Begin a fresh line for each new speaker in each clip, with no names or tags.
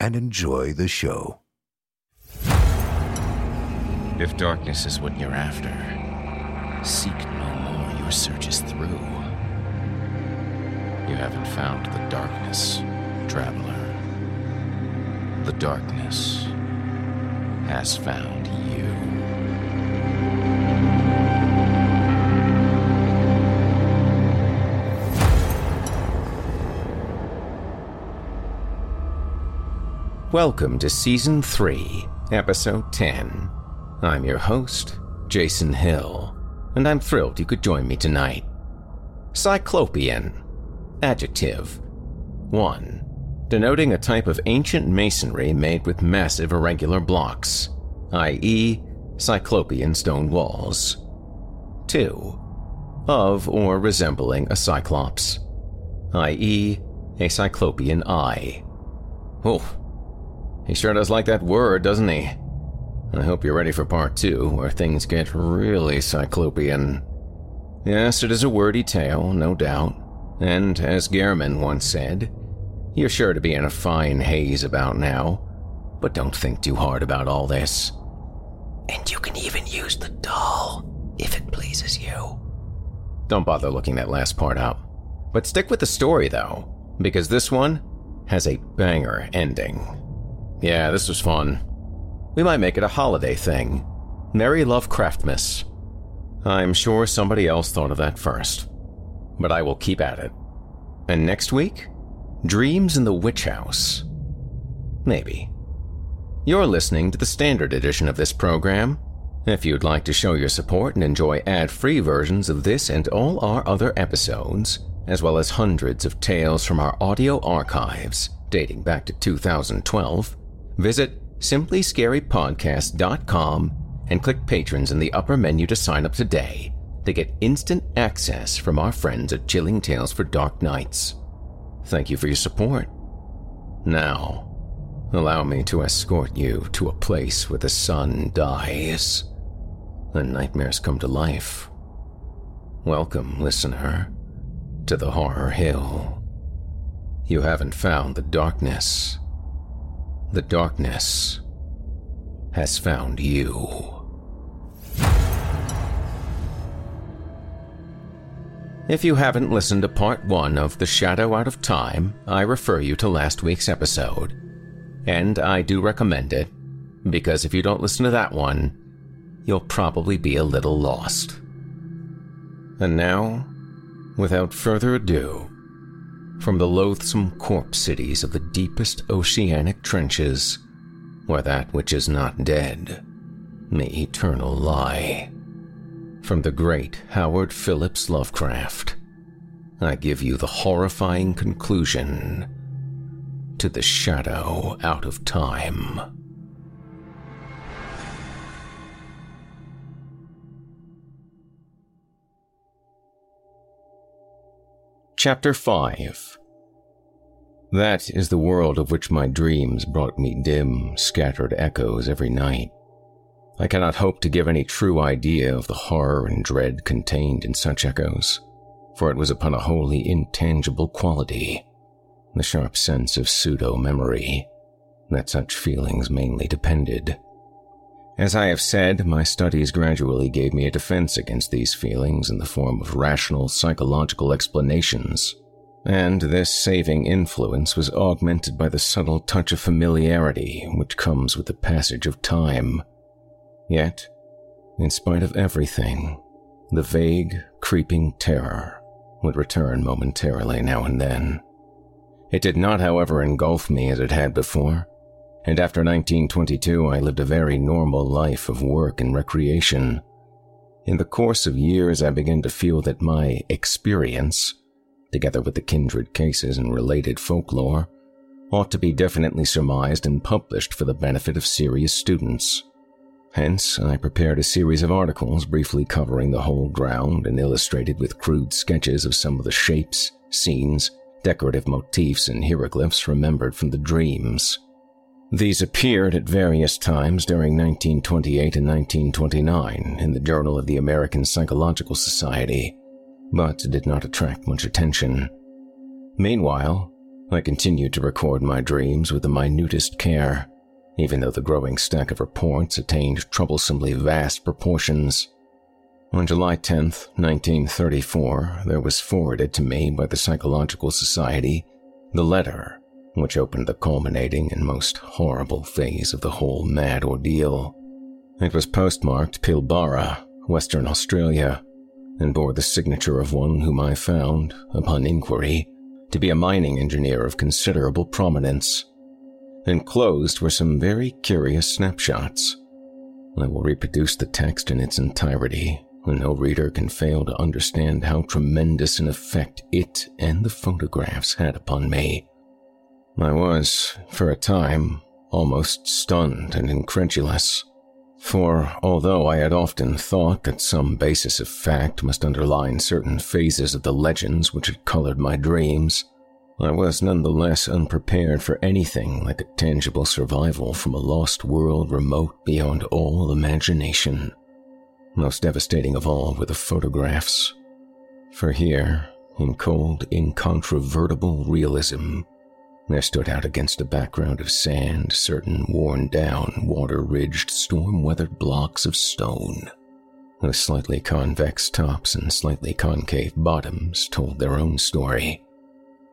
and enjoy the show.
If darkness is what you're after, seek no more. Your search is through. You haven't found the darkness, traveler. The darkness has found you. Welcome to Season 3, Episode 10. I'm your host, Jason Hill, and I'm thrilled you could join me tonight. Cyclopean. Adjective. 1. Denoting a type of ancient masonry made with massive irregular blocks, i.e., Cyclopean stone walls. 2. Of or resembling a cyclops, i.e., a Cyclopean eye. Oh, he sure does like that word, doesn't he? I hope you're ready for part two, where things get really cyclopean. Yes, it is a wordy tale, no doubt. And as Gehrman once said, you're sure to be in a fine haze about now. But don't think too hard about all this. And you can even use the doll, if it pleases you. Don't bother looking that last part up. But stick with the story, though, because this one has a banger ending. Yeah, this was fun. We might make it a holiday thing. Merry Lovecraftmas. I'm sure somebody else thought of that first. But I will keep at it. And next week? Dreams in the Witch House. Maybe. You're listening to the standard edition of this program. If you'd like to show your support and enjoy ad free versions of this and all our other episodes, as well as hundreds of tales from our audio archives dating back to 2012, Visit simplyscarypodcast.com and click patrons in the upper menu to sign up today to get instant access from our friends at Chilling Tales for Dark Nights. Thank you for your support. Now, allow me to escort you to a place where the sun dies and nightmares come to life. Welcome, listener, to the Horror Hill. You haven't found the darkness the darkness has found you. If you haven't listened to part one of The Shadow Out of Time, I refer you to last week's episode. And I do recommend it, because if you don't listen to that one, you'll probably be a little lost. And now, without further ado, from the loathsome corpse cities of the deepest oceanic trenches, where that which is not dead may eternal lie. From the great Howard Phillips Lovecraft, I give you the horrifying conclusion to the shadow out of time. Chapter 5 That is the world of which my dreams brought me dim, scattered echoes every night. I cannot hope to give any true idea of the horror and dread contained in such echoes, for it was upon a wholly intangible quality, the sharp sense of pseudo memory, that such feelings mainly depended. As I have said, my studies gradually gave me a defense against these feelings in the form of rational psychological explanations, and this saving influence was augmented by the subtle touch of familiarity which comes with the passage of time. Yet, in spite of everything, the vague, creeping terror would return momentarily now and then. It did not, however, engulf me as it had before and after 1922 I lived a very normal life of work and recreation. In the course of years, I began to feel that my experience, together with the kindred cases and related folklore, ought to be definitely surmised and published for the benefit of serious students. Hence, I prepared a series of articles briefly covering the whole ground and illustrated with crude sketches of some of the shapes, scenes, decorative motifs, and hieroglyphs remembered from the dreams. These appeared at various times during 1928 and 1929 in the Journal of the American Psychological Society, but did not attract much attention. Meanwhile, I continued to record my dreams with the minutest care, even though the growing stack of reports attained troublesomely vast proportions. On July 10, 1934, there was forwarded to me by the Psychological Society the letter which opened the culminating and most horrible phase of the whole mad ordeal. It was postmarked Pilbara, Western Australia, and bore the signature of one whom I found, upon inquiry, to be a mining engineer of considerable prominence. Enclosed were some very curious snapshots. I will reproduce the text in its entirety, and no reader can fail to understand how tremendous an effect it and the photographs had upon me. I was, for a time, almost stunned and incredulous. For although I had often thought that some basis of fact must underline certain phases of the legends which had colored my dreams, I was nonetheless unprepared for anything like a tangible survival from a lost world remote beyond all imagination. Most devastating of all were the photographs. For here, in cold, incontrovertible realism, there stood out against a background of sand certain worn down, water ridged, storm weathered blocks of stone. The slightly convex tops and slightly concave bottoms told their own story.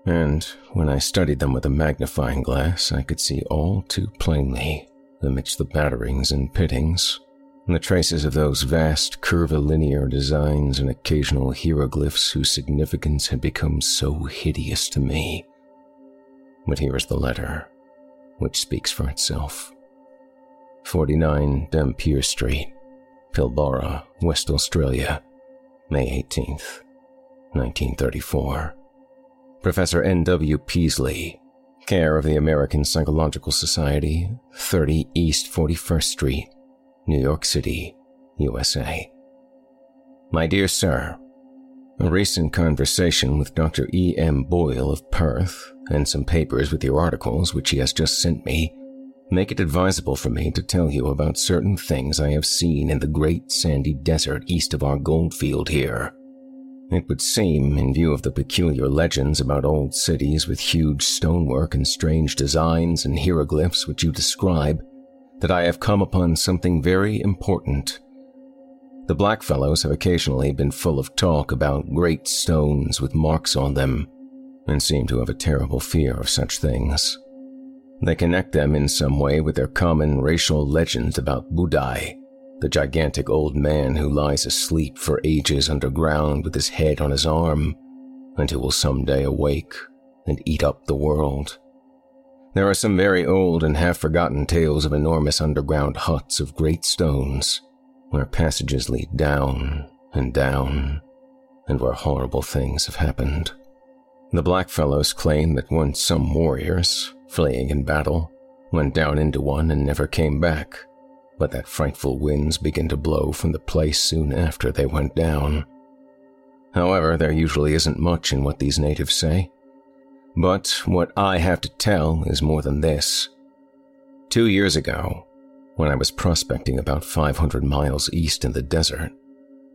And when I studied them with a magnifying glass, I could see all too plainly, amidst the batterings and pittings, the traces of those vast curvilinear designs and occasional hieroglyphs whose significance had become so hideous to me but here is the letter, which speaks for itself. 49 Dampier Street, Pilbara, West Australia, May 18th, 1934. Professor N.W. Peaslee, care of the American Psychological Society, 30 East 41st Street, New York City, USA. My dear sir, a recent conversation with Dr. E. M. Boyle of Perth and some papers with your articles, which he has just sent me, make it advisable for me to tell you about certain things I have seen in the great sandy desert east of our goldfield here. It would seem, in view of the peculiar legends about old cities with huge stonework and strange designs and hieroglyphs which you describe, that I have come upon something very important the blackfellows have occasionally been full of talk about great stones with marks on them, and seem to have a terrible fear of such things. They connect them in some way with their common racial legends about Buddai, the gigantic old man who lies asleep for ages underground with his head on his arm, and who will someday awake and eat up the world. There are some very old and half forgotten tales of enormous underground huts of great stones, where passages lead down and down, and where horrible things have happened. The Blackfellows claim that once some warriors, fleeing in battle, went down into one and never came back, but that frightful winds began to blow from the place soon after they went down. However, there usually isn't much in what these natives say. But what I have to tell is more than this. Two years ago, when I was prospecting about 500 miles east in the desert,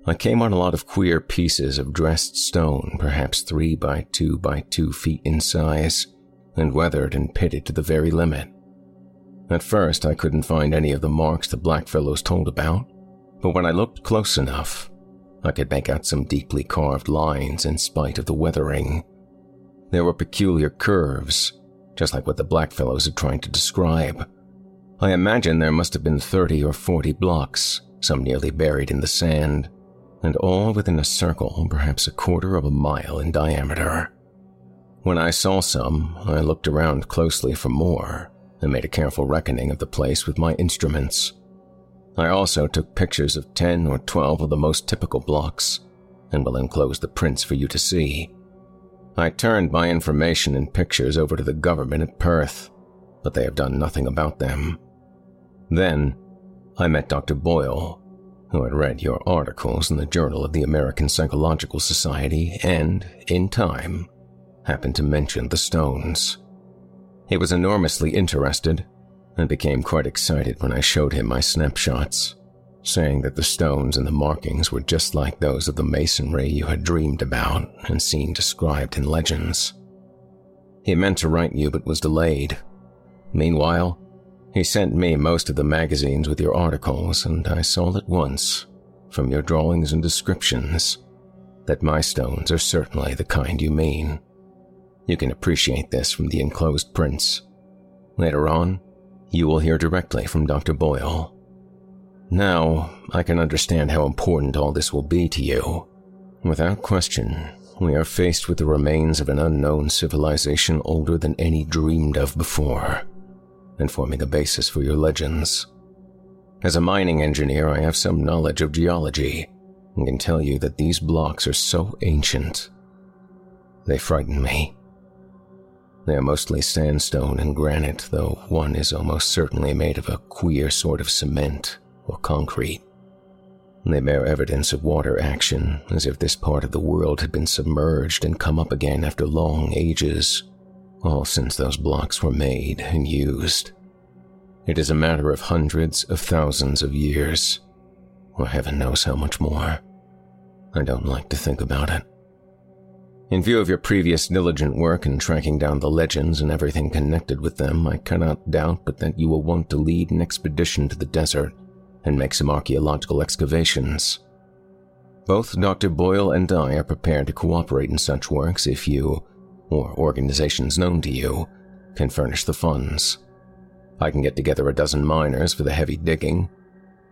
I came on a lot of queer pieces of dressed stone, perhaps three by two by two feet in size, and weathered and pitted to the very limit. At first, I couldn't find any of the marks the blackfellows told about, but when I looked close enough, I could make out some deeply carved lines in spite of the weathering. There were peculiar curves, just like what the blackfellows are trying to describe. I imagine there must have been 30 or 40 blocks, some nearly buried in the sand, and all within a circle perhaps a quarter of a mile in diameter. When I saw some, I looked around closely for more and made a careful reckoning of the place with my instruments. I also took pictures of 10 or 12 of the most typical blocks and will enclose the prints for you to see. I turned my information and pictures over to the government at Perth, but they have done nothing about them. Then, I met Dr. Boyle, who had read your articles in the Journal of the American Psychological Society and, in time, happened to mention the stones. He was enormously interested and became quite excited when I showed him my snapshots, saying that the stones and the markings were just like those of the masonry you had dreamed about and seen described in legends. He meant to write you but was delayed. Meanwhile, he sent me most of the magazines with your articles, and I saw at once, from your drawings and descriptions, that my stones are certainly the kind you mean. You can appreciate this from the enclosed prints. Later on, you will hear directly from Dr. Boyle. Now, I can understand how important all this will be to you. Without question, we are faced with the remains of an unknown civilization older than any dreamed of before and forming a basis for your legends. As a mining engineer, I have some knowledge of geology and can tell you that these blocks are so ancient. They frighten me. They are mostly sandstone and granite, though one is almost certainly made of a queer sort of cement or concrete. They bear evidence of water action, as if this part of the world had been submerged and come up again after long ages all since those blocks were made and used. It is a matter of hundreds of thousands of years, or heaven knows how much more. I don't like to think about it. In view of your previous diligent work in tracking down the legends and everything connected with them, I cannot doubt but that you will want to lead an expedition to the desert and make some archaeological excavations. Both Dr. Boyle and I are prepared to cooperate in such works if you or organizations known to you, can furnish the funds. I can get together a dozen miners for the heavy digging.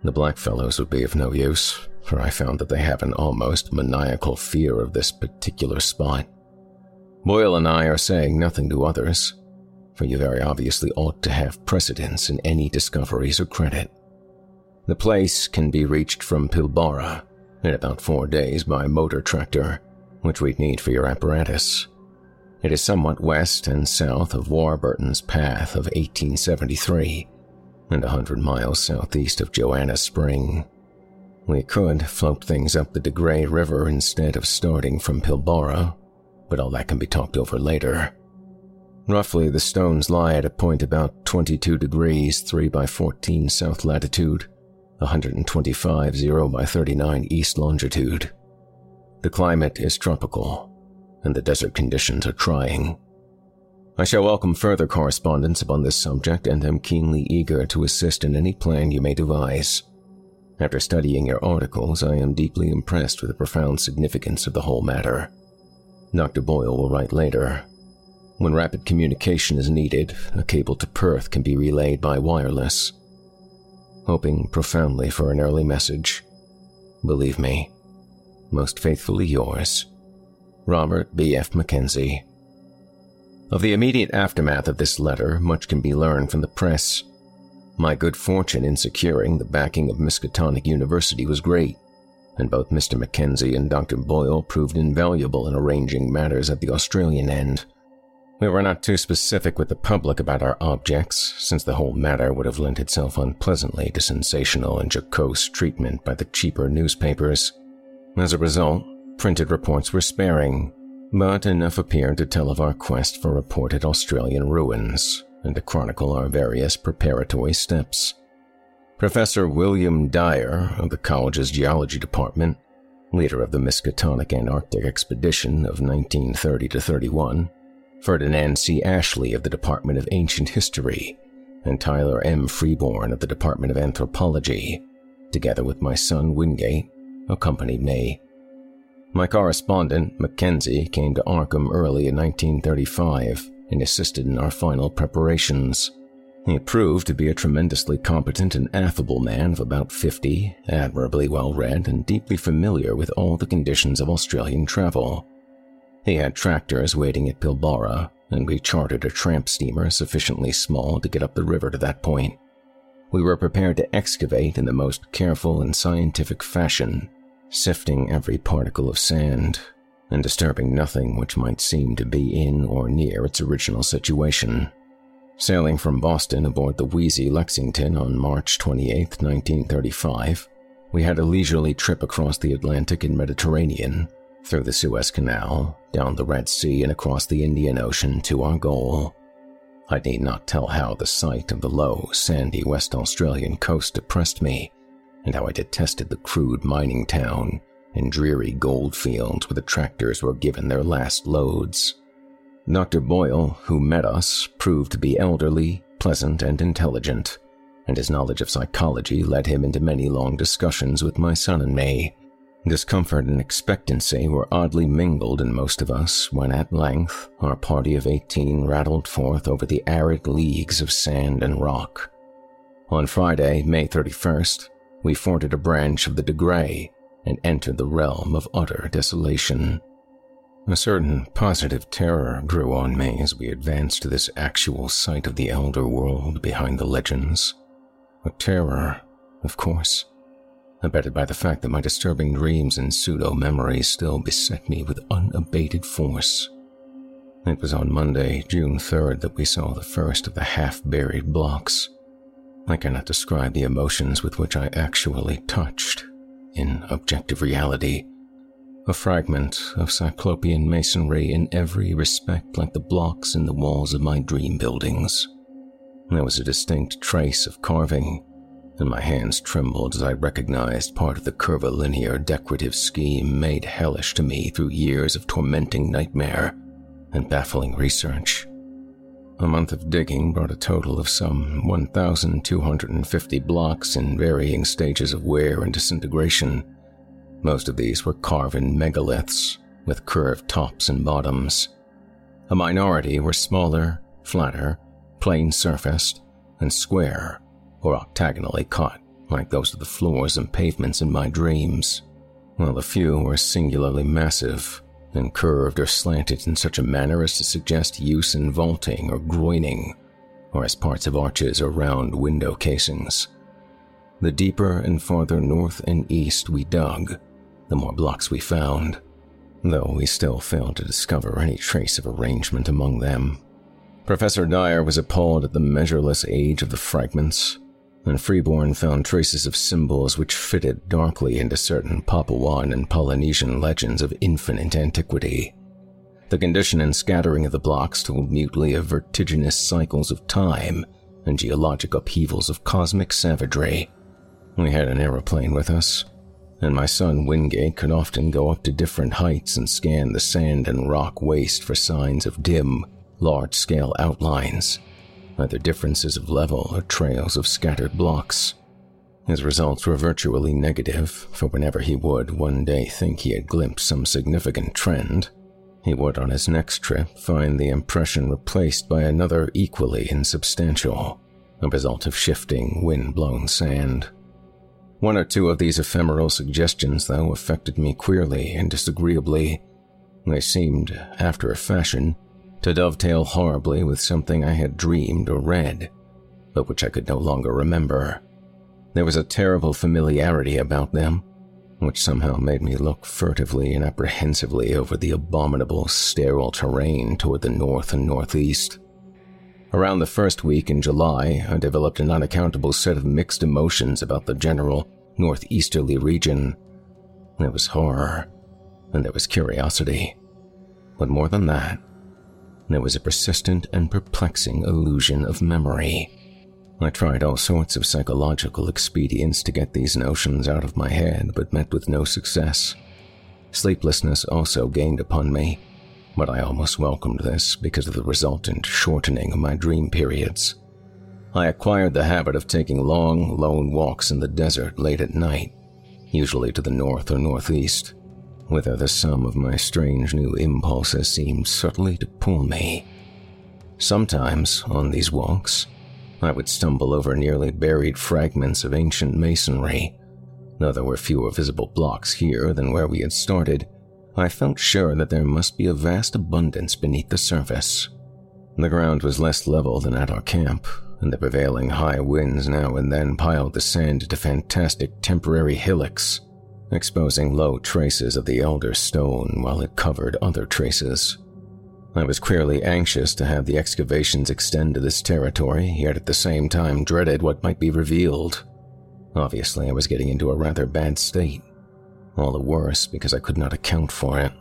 The blackfellows would be of no use, for I found that they have an almost maniacal fear of this particular spot. Boyle and I are saying nothing to others, for you very obviously ought to have precedence in any discoveries or credit. The place can be reached from Pilbara in about four days by motor tractor, which we'd need for your apparatus. It is somewhat west and south of Warburton's Path of 1873, and a hundred miles southeast of Joanna Spring. We could float things up the De Grey River instead of starting from Pilbara, but all that can be talked over later. Roughly, the stones lie at a point about 22 degrees 3 by 14 south latitude, 125 0 by 39 east longitude. The climate is tropical, and the desert conditions are trying. I shall welcome further correspondence upon this subject and am keenly eager to assist in any plan you may devise. After studying your articles, I am deeply impressed with the profound significance of the whole matter. Dr. Boyle will write later. When rapid communication is needed, a cable to Perth can be relayed by wireless. Hoping profoundly for an early message. Believe me, most faithfully yours, Robert B.F. Mackenzie. Of the immediate aftermath of this letter, much can be learned from the press. My good fortune in securing the backing of Miskatonic University was great, and both Mr. Mackenzie and Dr. Boyle proved invaluable in arranging matters at the Australian end. We were not too specific with the public about our objects, since the whole matter would have lent itself unpleasantly to sensational and jocose treatment by the cheaper newspapers. As a result, printed reports were sparing, but enough appeared to tell of our quest for reported Australian ruins and to chronicle our various preparatory steps. Professor William Dyer of the college's geology department, leader of the Miskatonic Antarctic expedition of 1930 to 31, Ferdinand C. Ashley of the Department of Ancient History, and Tyler M. Freeborn of the Department of Anthropology, together with my son Wingate, accompanied me. My correspondent, Mackenzie, came to Arkham early in 1935 and assisted in our final preparations. He proved to be a tremendously competent and affable man of about 50, admirably well read, and deeply familiar with all the conditions of Australian travel. He had tractors waiting at Pilbara, and we chartered a tramp steamer sufficiently small to get up the river to that point. We were prepared to excavate in the most careful and scientific fashion sifting every particle of sand and disturbing nothing which might seem to be in or near its original situation. Sailing from Boston aboard the Wheezy Lexington on March 28, 1935, we had a leisurely trip across the Atlantic and Mediterranean, through the Suez Canal, down the Red Sea, and across the Indian Ocean to our goal. I need not tell how the sight of the low, sandy West Australian coast depressed me and how I detested the crude mining town and dreary gold fields where the tractors were given their last loads. Dr. Boyle, who met us, proved to be elderly, pleasant, and intelligent, and his knowledge of psychology led him into many long discussions with my son and me. Discomfort and expectancy were oddly mingled in most of us when at length our party of 18 rattled forth over the arid leagues of sand and rock. On Friday, May 31st, we forded a branch of the De Grey and entered the realm of utter desolation. A certain positive terror grew on me as we advanced to this actual sight of the elder world behind the legends. A terror, of course, abetted by the fact that my disturbing dreams and pseudo memories still beset me with unabated force. It was on Monday, June 3rd, that we saw the first of the half buried blocks. I cannot describe the emotions with which I actually touched, in objective reality, a fragment of cyclopean masonry in every respect like the blocks in the walls of my dream buildings. There was a distinct trace of carving, and my hands trembled as I recognized part of the curvilinear decorative scheme made hellish to me through years of tormenting nightmare and baffling research. A month of digging brought a total of some 1,250 blocks in varying stages of wear and disintegration. Most of these were carven megaliths with curved tops and bottoms. A minority were smaller, flatter, plain surfaced, and square or octagonally cut, like those of the floors and pavements in my dreams, while a few were singularly massive and curved or slanted in such a manner as to suggest use in vaulting or groining, or as parts of arches or round window casings. The deeper and farther north and east we dug, the more blocks we found, though we still failed to discover any trace of arrangement among them. Professor Dyer was appalled at the measureless age of the fragments and Freeborn found traces of symbols which fitted darkly into certain Papuan and Polynesian legends of infinite antiquity. The condition and scattering of the blocks told mutely of vertiginous cycles of time and geologic upheavals of cosmic savagery. We had an aeroplane with us, and my son Wingate could often go up to different heights and scan the sand and rock waste for signs of dim, large scale outlines either differences of level or trails of scattered blocks. His results were virtually negative, for whenever he would one day think he had glimpsed some significant trend, he would on his next trip find the impression replaced by another equally insubstantial, a result of shifting, wind blown sand. One or two of these ephemeral suggestions, though, affected me queerly and disagreeably. They seemed, after a fashion, to dovetail horribly with something I had dreamed or read, but which I could no longer remember. There was a terrible familiarity about them, which somehow made me look furtively and apprehensively over the abominable, sterile terrain toward the north and northeast. Around the first week in July, I developed an unaccountable set of mixed emotions about the general northeasterly region. There was horror, and there was curiosity. But more than that, there was a persistent and perplexing illusion of memory. I tried all sorts of psychological expedients to get these notions out of my head, but met with no success. Sleeplessness also gained upon me, but I almost welcomed this because of the resultant shortening of my dream periods. I acquired the habit of taking long, lone walks in the desert late at night, usually to the north or northeast, whither the sum of my strange new impulses seemed subtly to pull me. Sometimes, on these walks, I would stumble over nearly buried fragments of ancient masonry. Though there were fewer visible blocks here than where we had started, I felt sure that there must be a vast abundance beneath the surface. The ground was less level than at our camp, and the prevailing high winds now and then piled the sand into fantastic temporary hillocks, exposing low traces of the elder stone while it covered other traces. I was queerly anxious to have the excavations extend to this territory, yet at the same time dreaded what might be revealed. Obviously, I was getting into a rather bad state. All the worse because I could not account for it.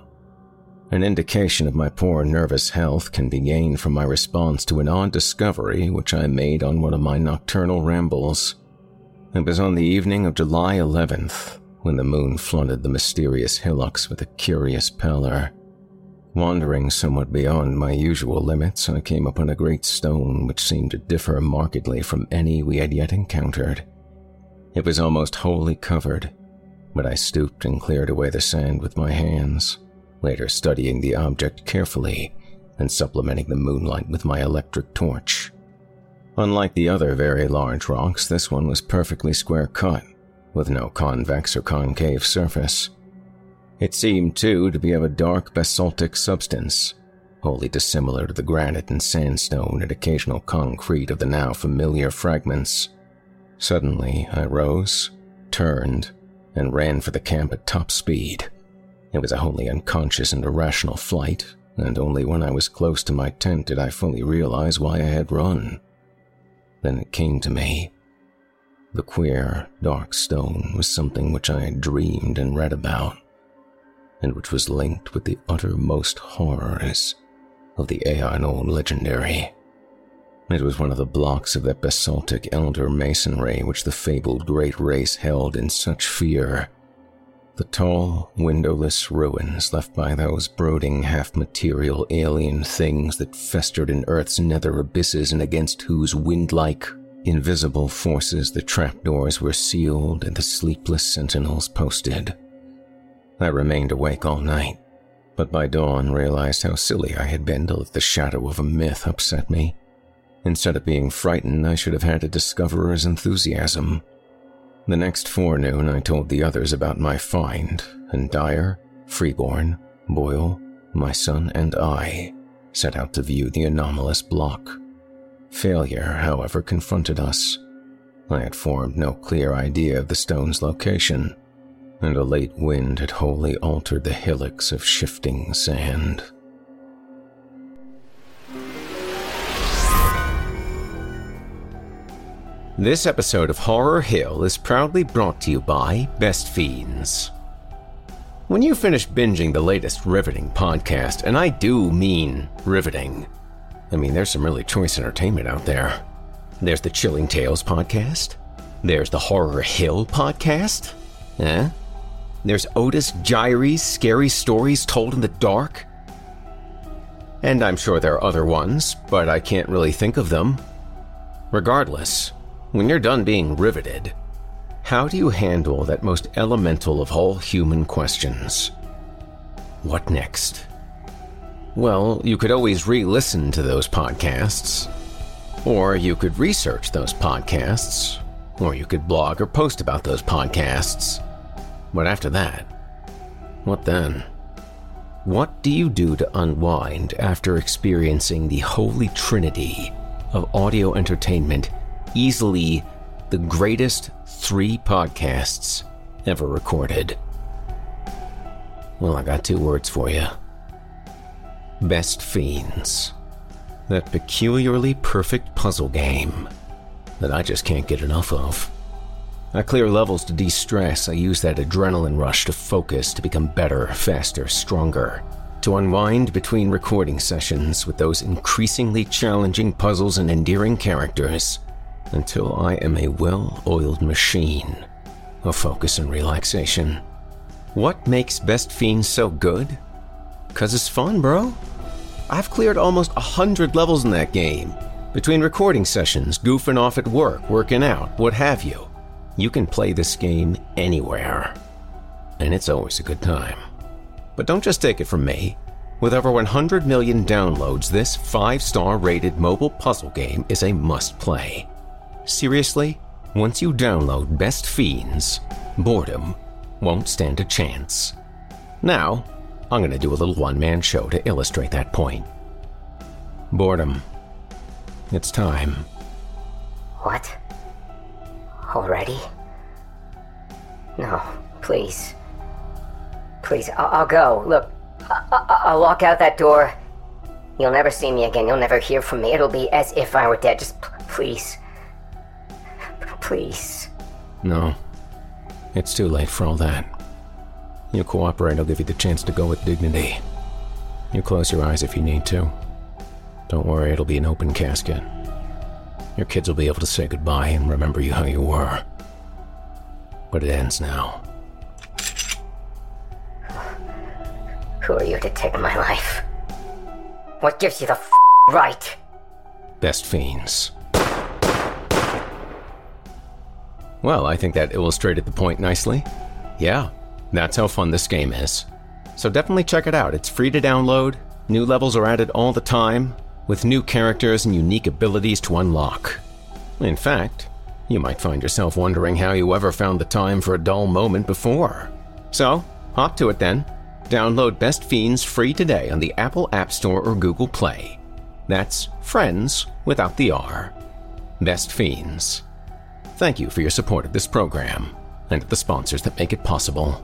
An indication of my poor nervous health can be gained from my response to an odd discovery which I made on one of my nocturnal rambles. It was on the evening of July 11th when the moon flooded the mysterious hillocks with a curious pallor. Wandering somewhat beyond my usual limits, I came upon a great stone which seemed to differ markedly from any we had yet encountered. It was almost wholly covered, but I stooped and cleared away the sand with my hands, later studying the object carefully and supplementing the moonlight with my electric torch. Unlike the other very large rocks, this one was perfectly square cut, with no convex or concave surface. It seemed, too, to be of a dark basaltic substance, wholly dissimilar to the granite and sandstone and occasional concrete of the now familiar fragments. Suddenly, I rose, turned, and ran for the camp at top speed. It was a wholly unconscious and irrational flight, and only when I was close to my tent did I fully realize why I had run. Then it came to me. The queer, dark stone was something which I had dreamed and read about and which was linked with the uttermost horrors of the aeon legendary. It was one of the blocks of that basaltic elder masonry which the fabled great race held in such fear. The tall, windowless ruins left by those brooding, half material alien things that festered in Earth's nether abysses and against whose wind like, invisible forces the trapdoors were sealed and the sleepless sentinels posted. I remained awake all night, but by dawn realized how silly I had been to let the shadow of a myth upset me. Instead of being frightened, I should have had a discoverer's enthusiasm. The next forenoon, I told the others about my find, and Dyer, Freeborn, Boyle, my son, and I set out to view the anomalous block. Failure, however, confronted us. I had formed no clear idea of the stone's location and a late wind had wholly altered the hillocks of shifting sand. This episode of Horror Hill is proudly brought to you by Best Fiends. When you finish binging the latest riveting podcast, and I do mean riveting, I mean, there's some really choice entertainment out there. There's the Chilling Tales podcast. There's the Horror Hill podcast. Eh? There's Otis Jiry's scary stories told in the dark. And I'm sure there are other ones, but I can't really think of them. Regardless, when you're done being riveted, how do you handle that most elemental of all human questions? What next? Well, you could always re listen to those podcasts. Or you could research those podcasts. Or you could blog or post about those podcasts. But after that, what then? What do you do to unwind after experiencing the holy trinity of audio entertainment, easily the greatest three podcasts ever recorded? Well, I got two words for you Best Fiends. That peculiarly perfect puzzle game that I just can't get enough of. I clear levels to de stress. I use that adrenaline rush to focus, to become better, faster, stronger. To unwind between recording sessions with those increasingly challenging puzzles and endearing characters until I am a well oiled machine of focus and relaxation. What makes Best Fiends so good? Cause it's fun, bro. I've cleared almost a hundred levels in that game. Between recording sessions, goofing off at work, working out, what have you. You can play this game anywhere. And it's always a good time. But don't just take it from me. With over 100 million downloads, this 5 star rated mobile puzzle game is a must play. Seriously, once you download Best Fiends, boredom won't stand a chance. Now, I'm going to do a little one man show to illustrate that point. Boredom. It's time.
What? Already? No, please. Please, I'll, I'll go. Look, I- will walk out that door. You'll never see me again. You'll never hear from me. It'll be as if I were dead. Just p- please. Please.
No. It's too late for all that. You cooperate, I'll give you the chance to go with dignity. You close your eyes if you need to. Don't worry, it'll be an open casket. Your kids will be able to say goodbye and remember you how you were. But it ends now.
Who are you to take my life? What gives you the f- right?
Best fiends. Well, I think that illustrated the point nicely. Yeah, that's how fun this game is. So definitely check it out. It's free to download. New levels are added all the time, with new characters and unique abilities to unlock. In fact, you might find yourself wondering how you ever found the time for a dull moment before. So, hop to it then. Download Best Fiends free today on the Apple App Store or Google Play. That's Friends without the R. Best Fiends. Thank you for your support of this program and the sponsors that make it possible.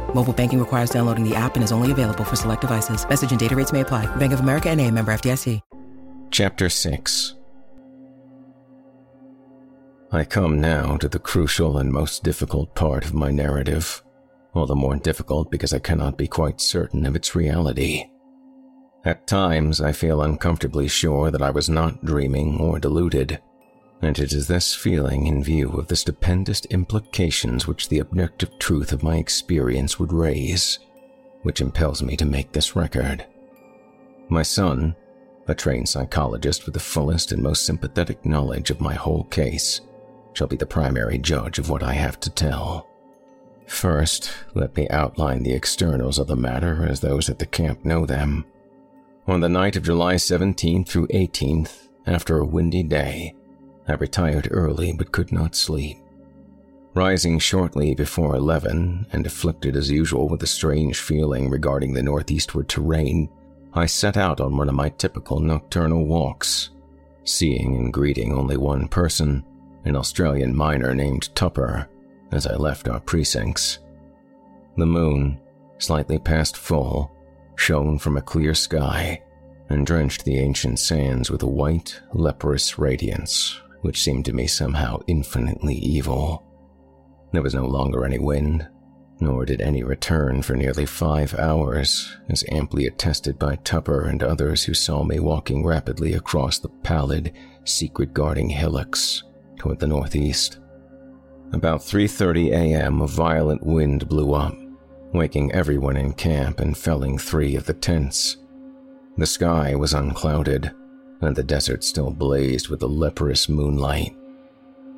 Mobile banking requires downloading the app and is only available for select devices. Message and data rates may apply. Bank of America and a member FDIC.
Chapter 6 I come now to the crucial and most difficult part of my narrative. all the more difficult because I cannot be quite certain of its reality. At times, I feel uncomfortably sure that I was not dreaming or deluded, and it is this feeling in view of the stupendous implications which the objective truth of my experience would raise, which impels me to make this record. My son, a trained psychologist with the fullest and most sympathetic knowledge of my whole case, shall be the primary judge of what I have to tell. First, let me outline the externals of the matter as those at the camp know them. On the night of July 17th through 18th, after a windy day, I retired early but could not sleep. Rising shortly before 11 and afflicted as usual with a strange feeling regarding the northeastward terrain, I set out on one of my typical nocturnal walks, seeing and greeting only one person, an Australian miner named Tupper, as I left our precincts. The moon, slightly past full, shone from a clear sky and drenched the ancient sands with a white, leprous radiance, which seemed to me somehow infinitely evil. There was no longer any wind, nor did any return for nearly five hours, as amply attested by Tupper and others who saw me walking rapidly across the pallid, secret-guarding hillocks toward the northeast. About 3:30 a.m., a violent wind blew up, waking everyone in camp and felling 3 of the tents. The sky was unclouded, and the desert still blazed with the leprous moonlight.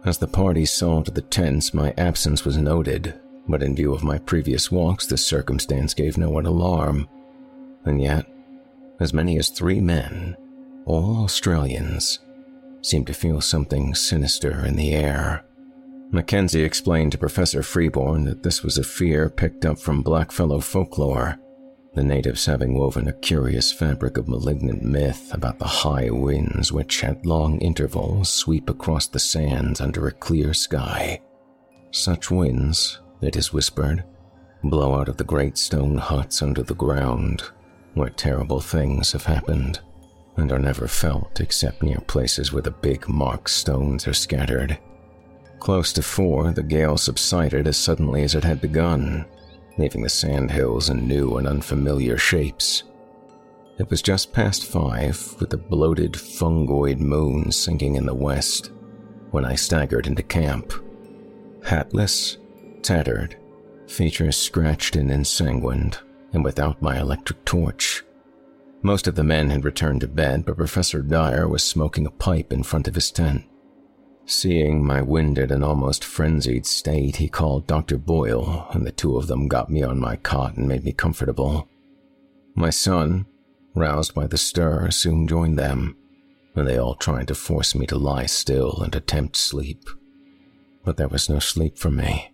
As the party saw to the tents, my absence was noted, but in view of my previous walks, this circumstance gave no one alarm. And yet, as many as three men, all Australians, seemed to feel something sinister in the air. Mackenzie explained to Professor Freeborn that this was a fear picked up from blackfellow folklore, the natives having woven a curious fabric of malignant myth about the high winds which at long intervals sweep across the sands under a clear sky. Such winds, it is whispered, blow out of the great stone huts under the ground, where terrible things have happened, and are never felt except near places where the big marked stones are scattered. Close to four, the gale subsided as suddenly as it had begun, leaving the sandhills in new and unfamiliar shapes. It was just past five, with the bloated fungoid moon sinking in the west, when I staggered into camp. Hatless, tattered, features scratched and ensanguined, and without my electric torch. Most of the men had returned to bed, but Professor Dyer was smoking a pipe in front of his tent. Seeing my winded and almost frenzied state, he called Dr. Boyle, and the two of them got me on my cot and made me comfortable. My son, roused by the stir, soon joined them, and they all tried to force me to lie still and attempt sleep. But there was no sleep for me.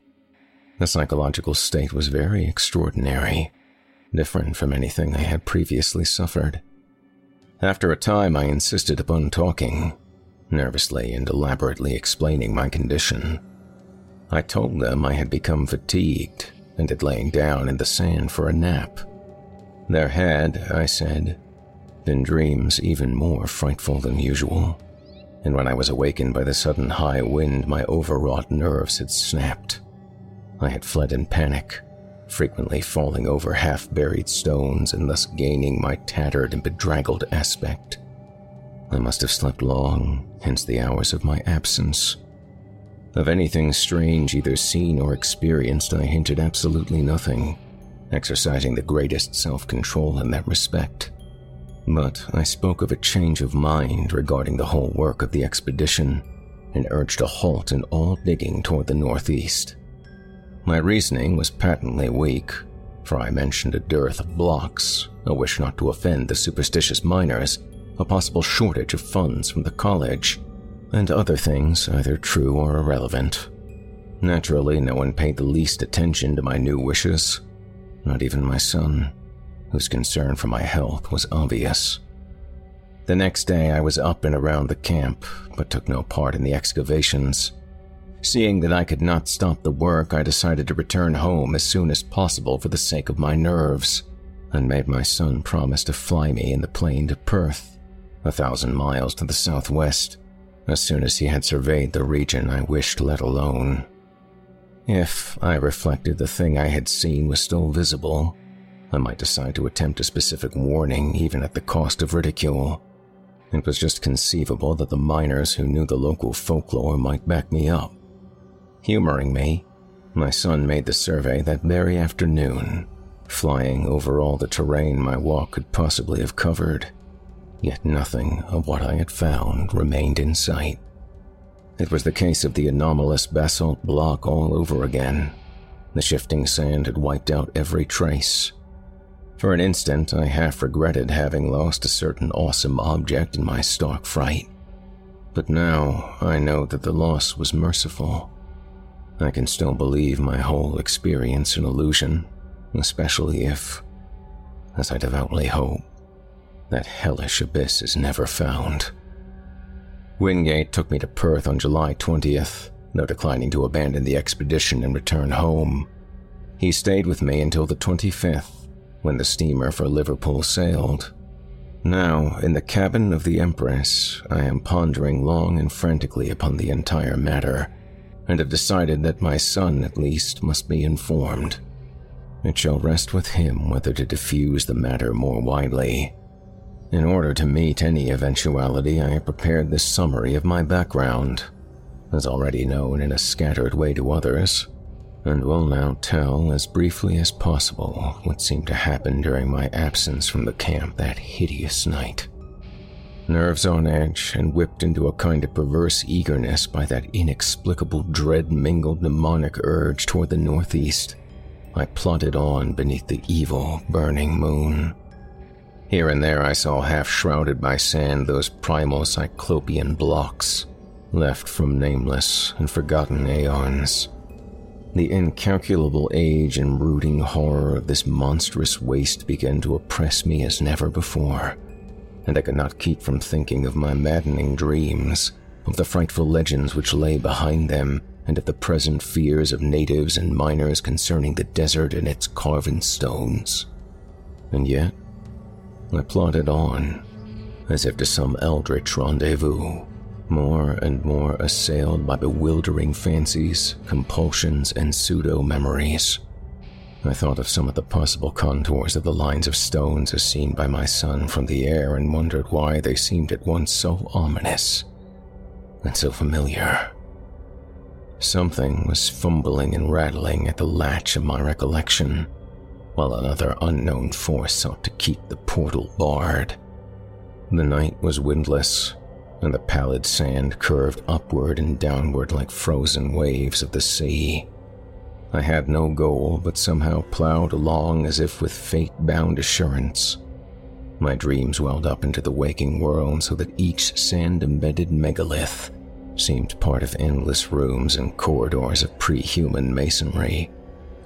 The psychological state was very extraordinary, different from anything I had previously suffered. After a time, I insisted upon talking, nervously and elaborately explaining my condition. I told them I had become fatigued and had lain down in the sand for a nap. There had, I said, been dreams even more frightful than usual, and when I was awakened by the sudden high wind, my overwrought nerves had snapped. I had fled in panic, frequently falling over half buried stones and thus gaining my tattered and bedraggled aspect. I must have slept long, hence the hours of my absence. Of anything strange either seen or experienced, I hinted absolutely nothing, exercising the greatest self control in that respect. But I spoke of a change of mind regarding the whole work of the expedition and urged a halt in all digging toward the northeast. My reasoning was patently weak, for I mentioned a dearth of blocks, a wish not to offend the superstitious miners, a possible shortage of funds from the college, and other things either true or irrelevant. Naturally, no one paid the least attention to my new wishes, not even my son, whose concern for my health was obvious. The next day, I was up and around the camp, but took no part in the excavations. Seeing that I could not stop the work, I decided to return home as soon as possible for the sake of my nerves, and made my son promise to fly me in the plane to Perth a thousand miles to the southwest, as soon as he had surveyed the region I wished let alone. If, I reflected, the thing I had seen was still visible, I might decide to attempt a specific warning even at the cost of ridicule. It was just conceivable that the miners who knew the local folklore might back me up. Humoring me, my son made the survey that very afternoon, flying over all the terrain my walk could possibly have covered. Yet nothing of what I had found remained in sight. It was the case of the anomalous basalt block all over again. The shifting sand had wiped out every trace. For an instant, I half regretted having lost a certain awesome object in my stark fright. But now I know that the loss was merciful. I can still believe my whole experience an illusion, especially if, as I devoutly hope, that hellish abyss is never found. Wingate took me to Perth on July 20th, though declining to abandon the expedition and return home. He stayed with me until the 25th, when the steamer for Liverpool sailed. Now, in the cabin of the Empress, I am pondering long and frantically upon the entire matter, and have decided that my son, at least, must be informed. It shall rest with him whether to diffuse the matter more widely. In order to meet any eventuality, I have prepared this summary of my background, as already known in a scattered way to others, and will now tell as briefly as possible what seemed to happen during my absence from the camp that hideous night. Nerves on edge and whipped into a kind of perverse eagerness by that inexplicable dread mingled mnemonic urge toward the northeast, I plodded on beneath the evil, burning moon. Here and there I saw half shrouded by sand those primal cyclopean blocks, left from nameless and forgotten aeons. The incalculable age and brooding horror of this monstrous waste began to oppress me as never before, and I could not keep from thinking of my maddening dreams, of the frightful legends which lay behind them, and of the present fears of natives and miners concerning the desert and its carven stones. And yet, I plodded on, as if to some eldritch rendezvous, more and more assailed by bewildering fancies, compulsions, and pseudo memories. I thought of some of the possible contours of the lines of stones as seen by my son from the air and wondered why they seemed at once so ominous and so familiar. Something was fumbling and rattling at the latch of my recollection while another unknown force sought to keep the portal barred. The night was windless, and the pallid sand curved upward and downward like frozen waves of the sea. I had no goal, but somehow plowed along as if with fate bound assurance. My dreams welled up into the waking world so that each sand embedded megalith seemed part of endless rooms and corridors of pre human masonry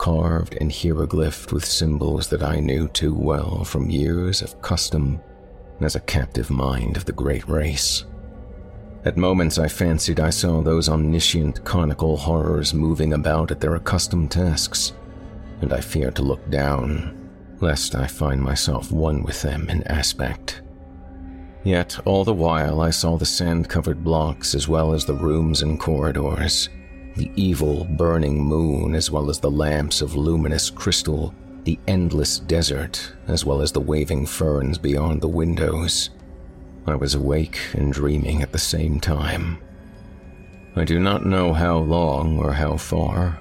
carved and hieroglyphed with symbols that I knew too well from years of custom as a captive mind of the great race. At moments, I fancied I saw those omniscient conical horrors moving about at their accustomed tasks, and I feared to look down, lest I find myself one with them in aspect. Yet, all the while, I saw the sand covered blocks as well as the rooms and corridors the evil, burning moon, as well as the lamps of luminous crystal, the endless desert, as well as the waving ferns beyond the windows. I was awake and dreaming at the same time. I do not know how long or how far,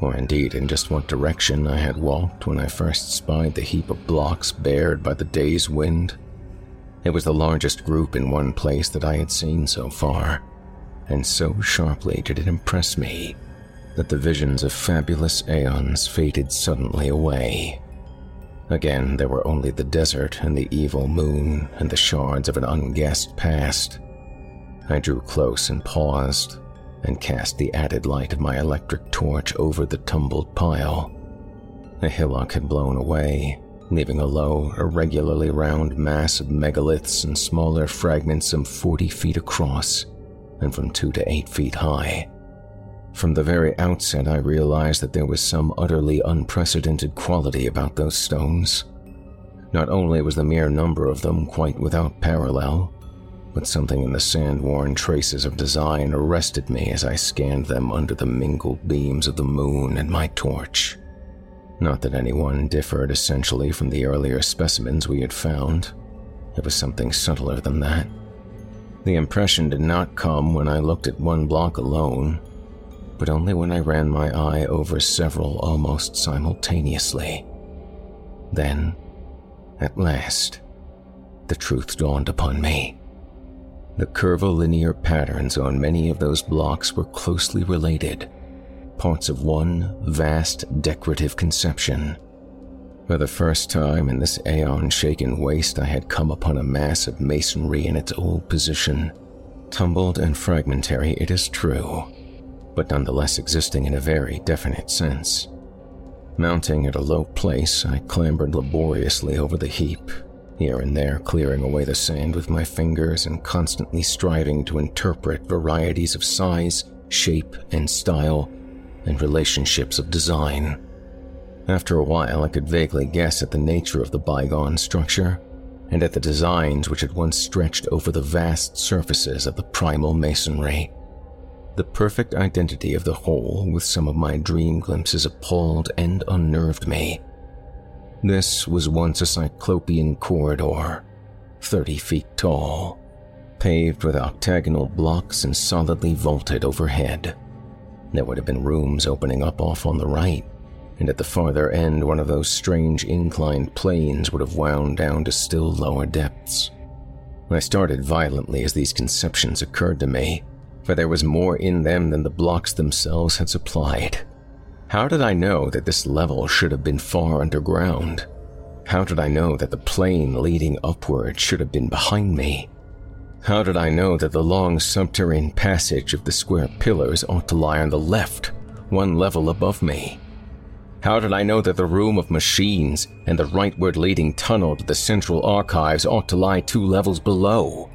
or indeed in just what direction I had walked when I first spied the heap of blocks bared by the day's wind. It was the largest group in one place that I had seen so far and so sharply did it impress me that the visions of fabulous aeons faded suddenly away. Again, there were only the desert and the evil moon and the shards of an unguessed past. I drew close and paused, and cast the added light of my electric torch over the tumbled pile. The hillock had blown away, leaving a low, irregularly round mass of megaliths and smaller fragments some forty feet across and from two to eight feet high. From the very outset, I realized that there was some utterly unprecedented quality about those stones. Not only was the mere number of them quite without parallel, but something in the sand worn traces of design arrested me as I scanned them under the mingled beams of the moon and my torch. Not that anyone differed essentially from the earlier specimens we had found, it was something subtler than that. The impression did not come when I looked at one block alone, but only when I ran my eye over several almost simultaneously. Then, at last, the truth dawned upon me. The curvilinear patterns on many of those blocks were closely related, parts of one vast decorative conception. For the first time in this aeon shaken waste, I had come upon a mass of masonry in its old position. Tumbled and fragmentary, it is true, but nonetheless existing in a very definite sense. Mounting at a low place, I clambered laboriously over the heap, here and there clearing away the sand with my fingers and constantly striving to interpret varieties of size, shape, and style, and relationships of design. After a while, I could vaguely guess at the nature of the bygone structure and at the designs which had once stretched over the vast surfaces of the primal masonry. The perfect identity of the whole, with some of my dream glimpses, appalled and unnerved me. This was once a cyclopean corridor, 30 feet tall, paved with octagonal blocks and solidly vaulted overhead. There would have been rooms opening up off on the right, and at the farther end, one of those strange inclined planes would have wound down to still lower depths. I started violently as these conceptions occurred to me, for there was more in them than the blocks themselves had supplied. How did I know that this level should have been far underground? How did I know that the plane leading upward should have been behind me? How did I know that the long subterranean passage of the square pillars ought to lie on the left, one level above me? How did I know that the room of machines and the rightward leading tunnel to the central archives ought to lie two levels below?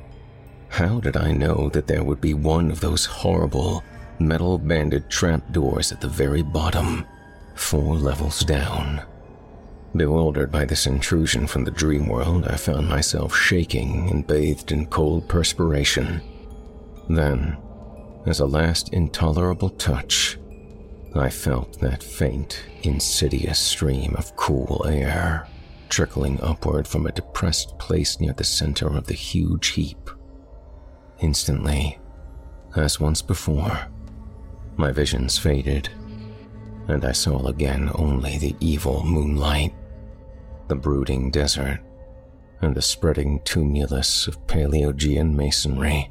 How did I know that there would be one of those horrible, metal banded trap doors at the very bottom, four levels down? Bewildered by this intrusion from the dream world, I found myself shaking and bathed in cold perspiration. Then, as a last intolerable touch, I felt that faint, insidious stream of cool air trickling upward from a depressed place near the center of the huge heap. Instantly, as once before, my visions faded, and I saw again only the evil moonlight, the brooding desert, and the spreading tumulus of Paleogean masonry.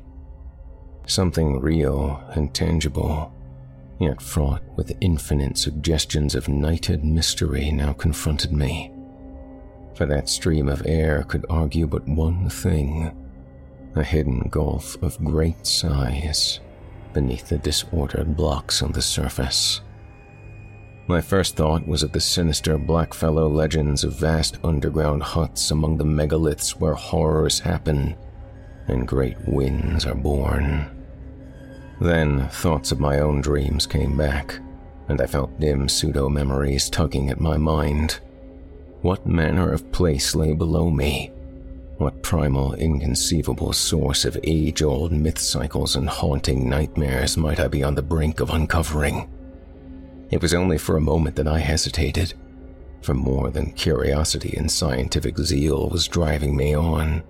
Something real and tangible, yet fraught with infinite suggestions of nighted mystery, now confronted me. For that stream of air could argue but one thing a hidden gulf of great size beneath the disordered blocks on the surface. My first thought was of the sinister Blackfellow legends of vast underground huts among the megaliths where horrors happen and great winds are born. Then thoughts of my own dreams came back, and I felt dim pseudo memories tugging at my mind. What manner of place lay below me? What primal, inconceivable source of age old myth cycles and haunting nightmares might I be on the brink of uncovering? It was only for a moment that I hesitated, for more than curiosity and scientific zeal was driving me on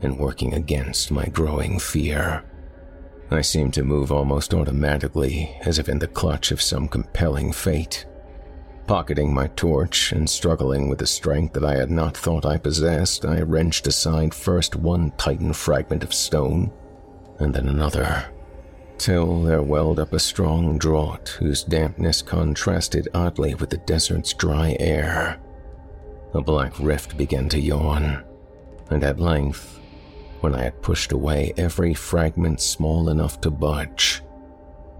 and working against my growing fear. I seemed to move almost automatically, as if in the clutch of some compelling fate. Pocketing my torch and struggling with a strength that I had not thought I possessed, I wrenched aside first one titan fragment of stone, and then another, till there welled up a strong draught whose dampness contrasted oddly with the desert's dry air. A black rift began to yawn, and at length, when I had pushed away every fragment small enough to budge,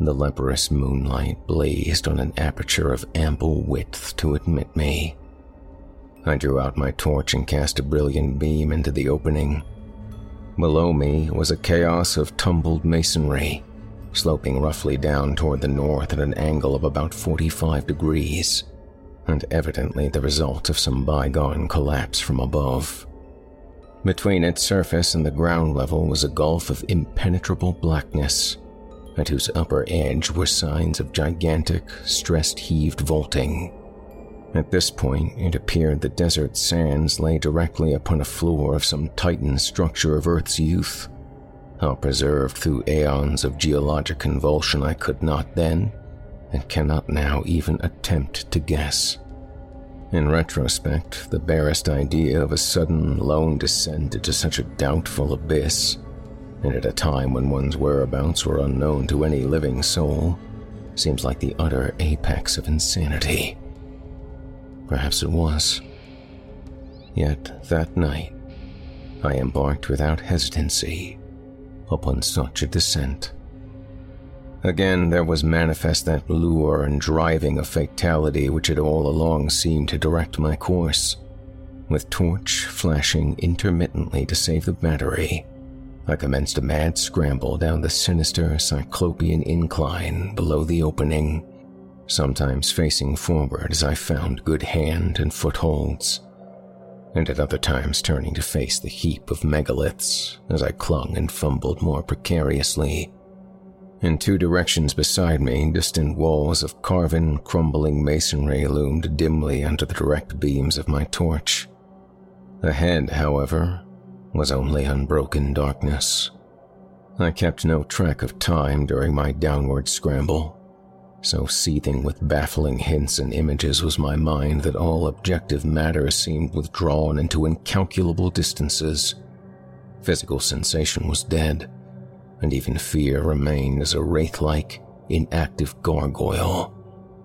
the leprous moonlight blazed on an aperture of ample width to admit me. I drew out my torch and cast a brilliant beam into the opening. Below me was a chaos of tumbled masonry, sloping roughly down toward the north at an angle of about 45 degrees, and evidently the result of some bygone collapse from above. Between its surface and the ground level was a gulf of impenetrable blackness, at whose upper edge were signs of gigantic, stressed heaved vaulting. At this point, it appeared the desert sands lay directly upon a floor of some titan structure of Earth's youth. How preserved through aeons of geologic convulsion I could not then, and cannot now even attempt to guess. In retrospect, the barest idea of a sudden, lone descent into such a doubtful abyss, and at a time when one's whereabouts were unknown to any living soul, seems like the utter apex of insanity. Perhaps it was. Yet that night, I embarked without hesitancy upon such a descent. Again, there was manifest that lure and driving of fatality which had all along seemed to direct my course. With torch flashing intermittently to save the battery, I commenced a mad scramble down the sinister cyclopean incline below the opening, sometimes facing forward as I found good hand and footholds, and at other times turning to face the heap of megaliths as I clung and fumbled more precariously in two directions beside me, distant walls of carven, crumbling masonry loomed dimly under the direct beams of my torch. Ahead, however, was only unbroken darkness. I kept no track of time during my downward scramble. So seething with baffling hints and images was my mind that all objective matter seemed withdrawn into incalculable distances. Physical sensation was dead and even fear remained as a wraith like, inactive gargoyle,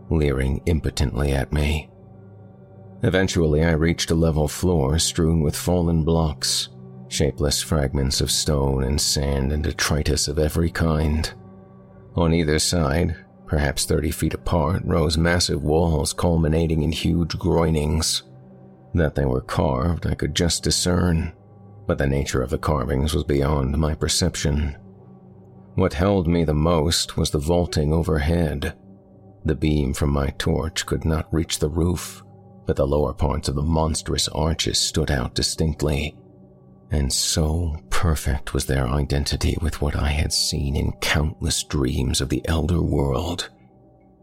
leering impotently at me. Eventually, I reached a level floor strewn with fallen blocks, shapeless fragments of stone and sand and detritus of every kind. On either side, perhaps 30 feet apart, rose massive walls culminating in huge groinings. That they were carved, I could just discern, but the nature of the carvings was beyond my perception. What held me the most was the vaulting overhead. The beam from my torch could not reach the roof, but the lower parts of the monstrous arches stood out distinctly. And so perfect was their identity with what I had seen in countless dreams of the elder world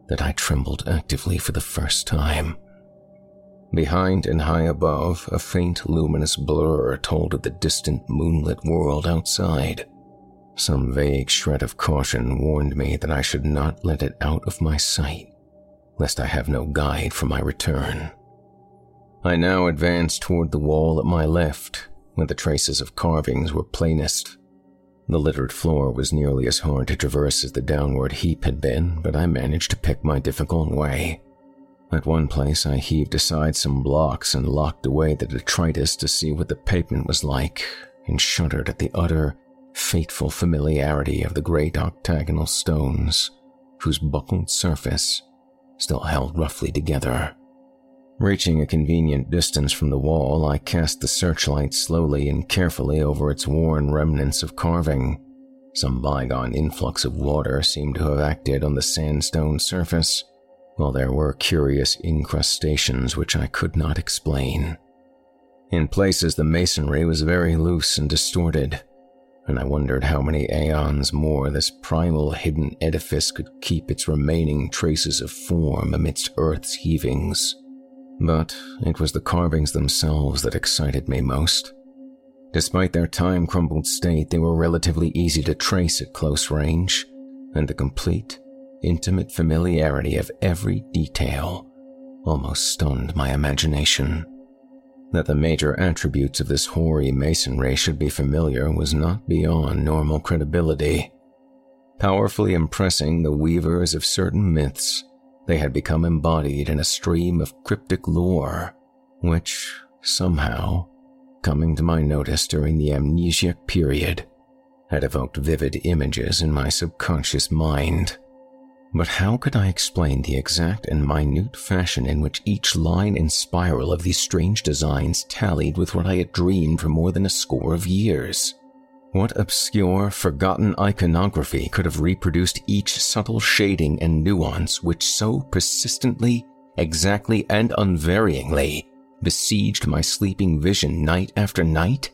that I trembled actively for the first time. Behind and high above, a faint luminous blur told of the distant moonlit world outside. Some vague shred of caution warned me that I should not let it out of my sight, lest I have no guide for my return. I now advanced toward the wall at my left, where the traces of carvings were plainest. The littered floor was nearly as hard to traverse as the downward heap had been, but I managed to pick my difficult way. At one place, I heaved aside some blocks and locked away the detritus to see what the pavement was like, and shuddered at the utter fateful familiarity of the great octagonal stones, whose buckled surface still held roughly together. Reaching a convenient distance from the wall, I cast the searchlight slowly and carefully over its worn remnants of carving. Some bygone influx of water seemed to have acted on the sandstone surface, while there were curious incrustations which I could not explain. In places, the masonry was very loose and distorted, and I wondered how many aeons more this primal hidden edifice could keep its remaining traces of form amidst Earth's heavings. But it was the carvings themselves that excited me most. Despite their time crumbled state, they were relatively easy to trace at close range, and the complete, intimate familiarity of every detail almost stunned my imagination. That the major attributes of this hoary masonry should be familiar was not beyond normal credibility. Powerfully impressing the weavers of certain myths, they had become embodied in a stream of cryptic lore, which, somehow, coming to my notice during the amnesiac period, had evoked vivid images in my subconscious mind. But how could I explain the exact and minute fashion in which each line and spiral of these strange designs tallied with what I had dreamed for more than a score of years? What obscure, forgotten iconography could have reproduced each subtle shading and nuance which so persistently, exactly, and unvaryingly besieged my sleeping vision night after night?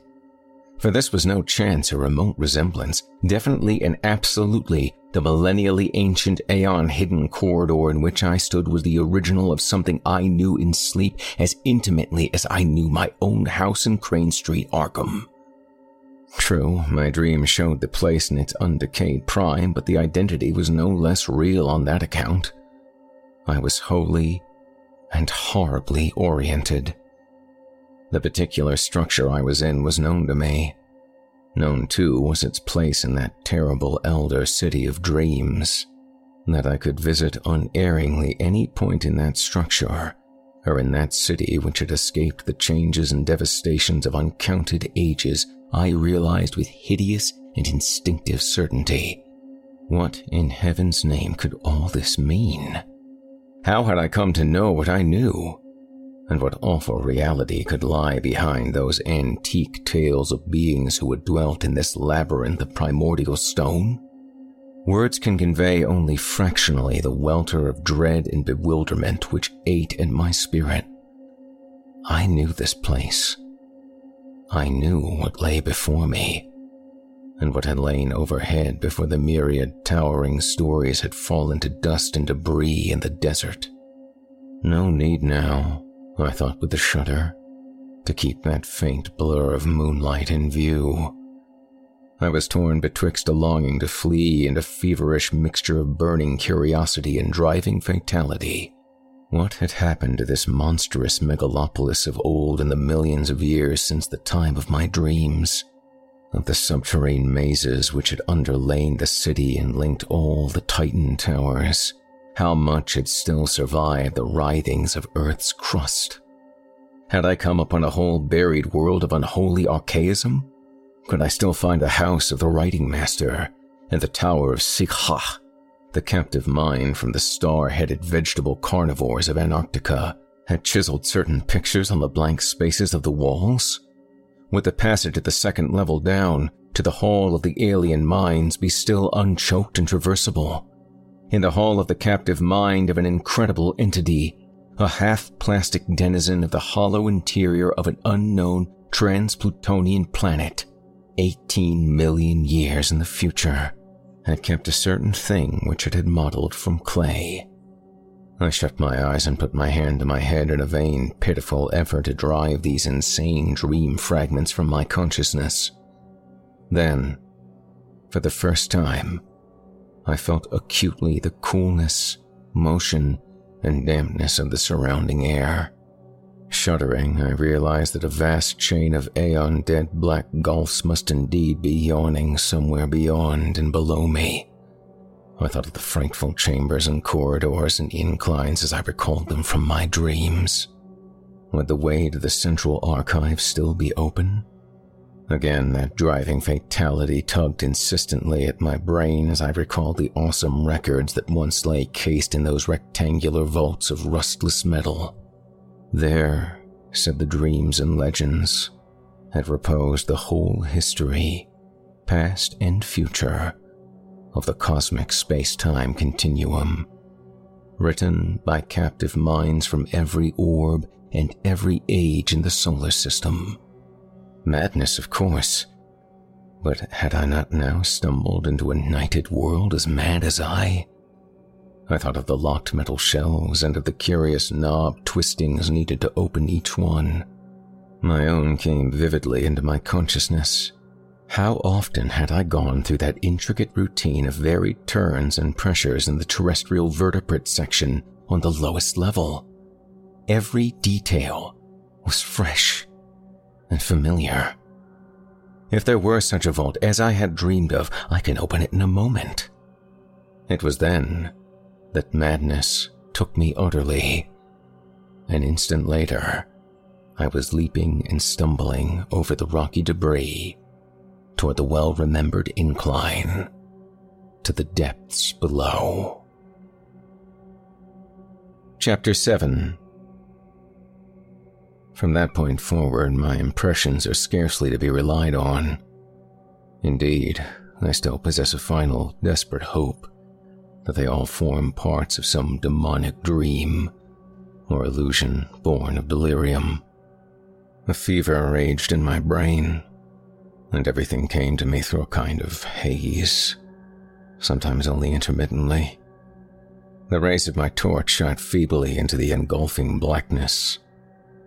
For this was no chance or remote resemblance, definitely and absolutely the millennially ancient aeon hidden corridor in which I stood was the original of something I knew in sleep as intimately as I knew my own house in Crane Street, Arkham. True, my dream showed the place in its undecayed prime, but the identity was no less real on that account. I was wholly and horribly oriented. The particular structure I was in was known to me. Known too was its place in that terrible elder city of dreams. That I could visit unerringly any point in that structure, or in that city which had escaped the changes and devastations of uncounted ages, I realized with hideous and instinctive certainty. What in heaven's name could all this mean? How had I come to know what I knew? And what awful reality could lie behind those antique tales of beings who had dwelt in this labyrinth of primordial stone? Words can convey only fractionally the welter of dread and bewilderment which ate at my spirit. I knew this place. I knew what lay before me, and what had lain overhead before the myriad towering stories had fallen to dust and debris in the desert. No need now I thought with a shudder, to keep that faint blur of moonlight in view. I was torn betwixt a longing to flee and a feverish mixture of burning curiosity and driving fatality. What had happened to this monstrous megalopolis of old in the millions of years since the time of my dreams? Of the subterranean mazes which had underlain the city and linked all the Titan towers? How much had still survived the writhings of Earth's crust. Had I come upon a whole buried world of unholy archaism? Could I still find the house of the writing master and the tower of S'gg'ha, the captive mind from the star-headed vegetable carnivores of Antarctica, had chiseled certain pictures on the blank spaces of the walls? Would the passage at the second level down to the hall of the alien minds be still unchoked and traversable? In the hall of the captive mind of an incredible entity, a half plastic denizen of the hollow interior of an unknown trans-Plutonian planet, 18 million years in the future, had kept a certain thing which it had modeled from clay. I shut my eyes and put my hand to my head in a vain, pitiful effort to drive these insane dream fragments from my consciousness. Then, for the first time, I felt acutely the coolness, motion, and dampness of the surrounding air. Shuddering, I realized that a vast chain of aeon dead black gulfs must indeed be yawning somewhere beyond and below me. I thought of the frightful chambers and corridors and inclines as I recalled them from my dreams. Would the way to the central archive still be open? Again, that driving fatality tugged insistently at my brain as I recalled the awesome records that once lay cased in those rectangular vaults of rustless metal. There, said the dreams and legends, had reposed the whole history, past and future, of the cosmic space time continuum, written by captive minds from every orb and every age in the solar system. Madness, of course. But had I not now stumbled into a nighted world as mad as I? I thought of the locked metal shelves and of the curious knob twistings needed to open each one. My own came vividly into my consciousness. How often had I gone through that intricate routine of varied turns and pressures in the terrestrial vertebrate section on the lowest level? Every detail was fresh and familiar. If there were such a vault as I had dreamed of, I can open it in a moment. It was then that madness took me utterly. An instant later, I was leaping and stumbling over the rocky debris toward the well remembered incline to the depths below. Chapter 7 from that point forward, my impressions are scarcely to be relied on. Indeed, I still possess a final, desperate hope that they all form parts of some demonic dream or illusion born of delirium. A fever raged in my brain. and everything came to me through a kind of haze, sometimes only intermittently. The rays of my torch shot feebly into the engulfing blackness,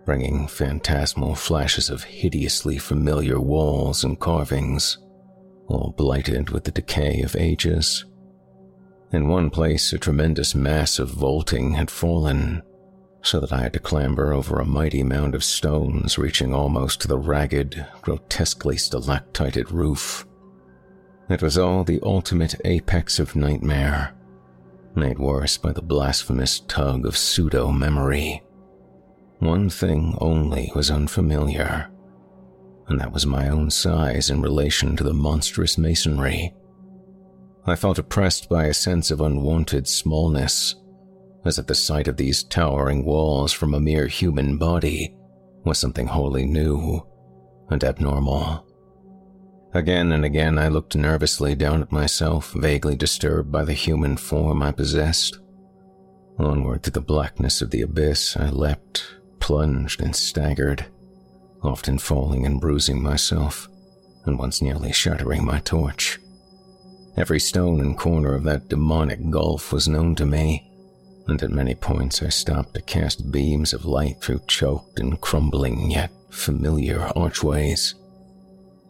bringing phantasmal flashes of hideously familiar walls and carvings, all blighted with the decay of ages. In one place, a tremendous mass of vaulting had fallen, so that I had to clamber over a mighty mound of stones reaching almost to the ragged, grotesquely stalactited roof. It was all the ultimate apex of nightmare, made worse by the blasphemous tug of pseudo memory. One thing only was unfamiliar, and that was my own size in relation to the monstrous masonry. I felt oppressed by a sense of unwanted smallness as if the sight of these towering walls from a mere human body was something wholly new and abnormal. Again and again, I looked nervously down at myself, vaguely disturbed by the human form I possessed. Onward to the blackness of the abyss, I leapt, plunged, and staggered, often falling and bruising myself, and once nearly shattering my torch. Every stone and corner of that demonic gulf was known to me, and at many points I stopped to cast beams of light through choked and crumbling yet familiar archways.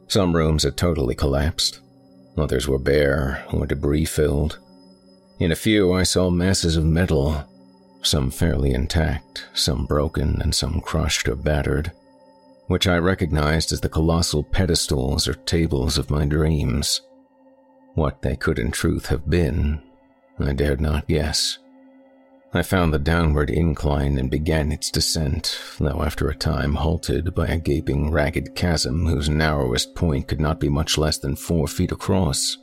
Some rooms had totally collapsed, others were bare or debris filled. In a few, I saw masses of metal, some fairly intact, some broken, and some crushed or battered, which I recognized as the colossal pedestals or tables of my dreams. What they could in truth have been, I dared not guess. I found the downward incline and began its descent, though after a time halted by a gaping, ragged chasm whose narrowest point could not be much less than four feet across.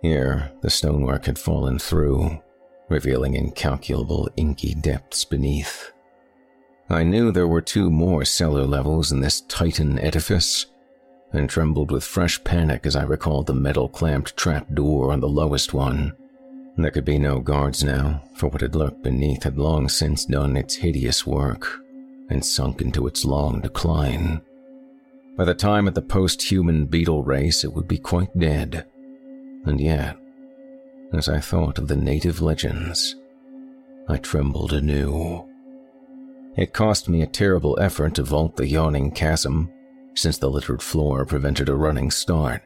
Here, the stonework had fallen through, revealing incalculable, inky depths beneath. I knew there were two more cellar levels in this titan edifice, and trembled with fresh panic as I recalled the metal clamped trap door on the lowest one there could be no guards now, for what had lurked beneath had long since done its hideous work and sunk into its long decline. By the time of the post human beetle race, it would be quite dead. And yet, as I thought of the native legends, I trembled anew. It cost me a terrible effort to vault the yawning chasm, since the littered floor prevented a running start,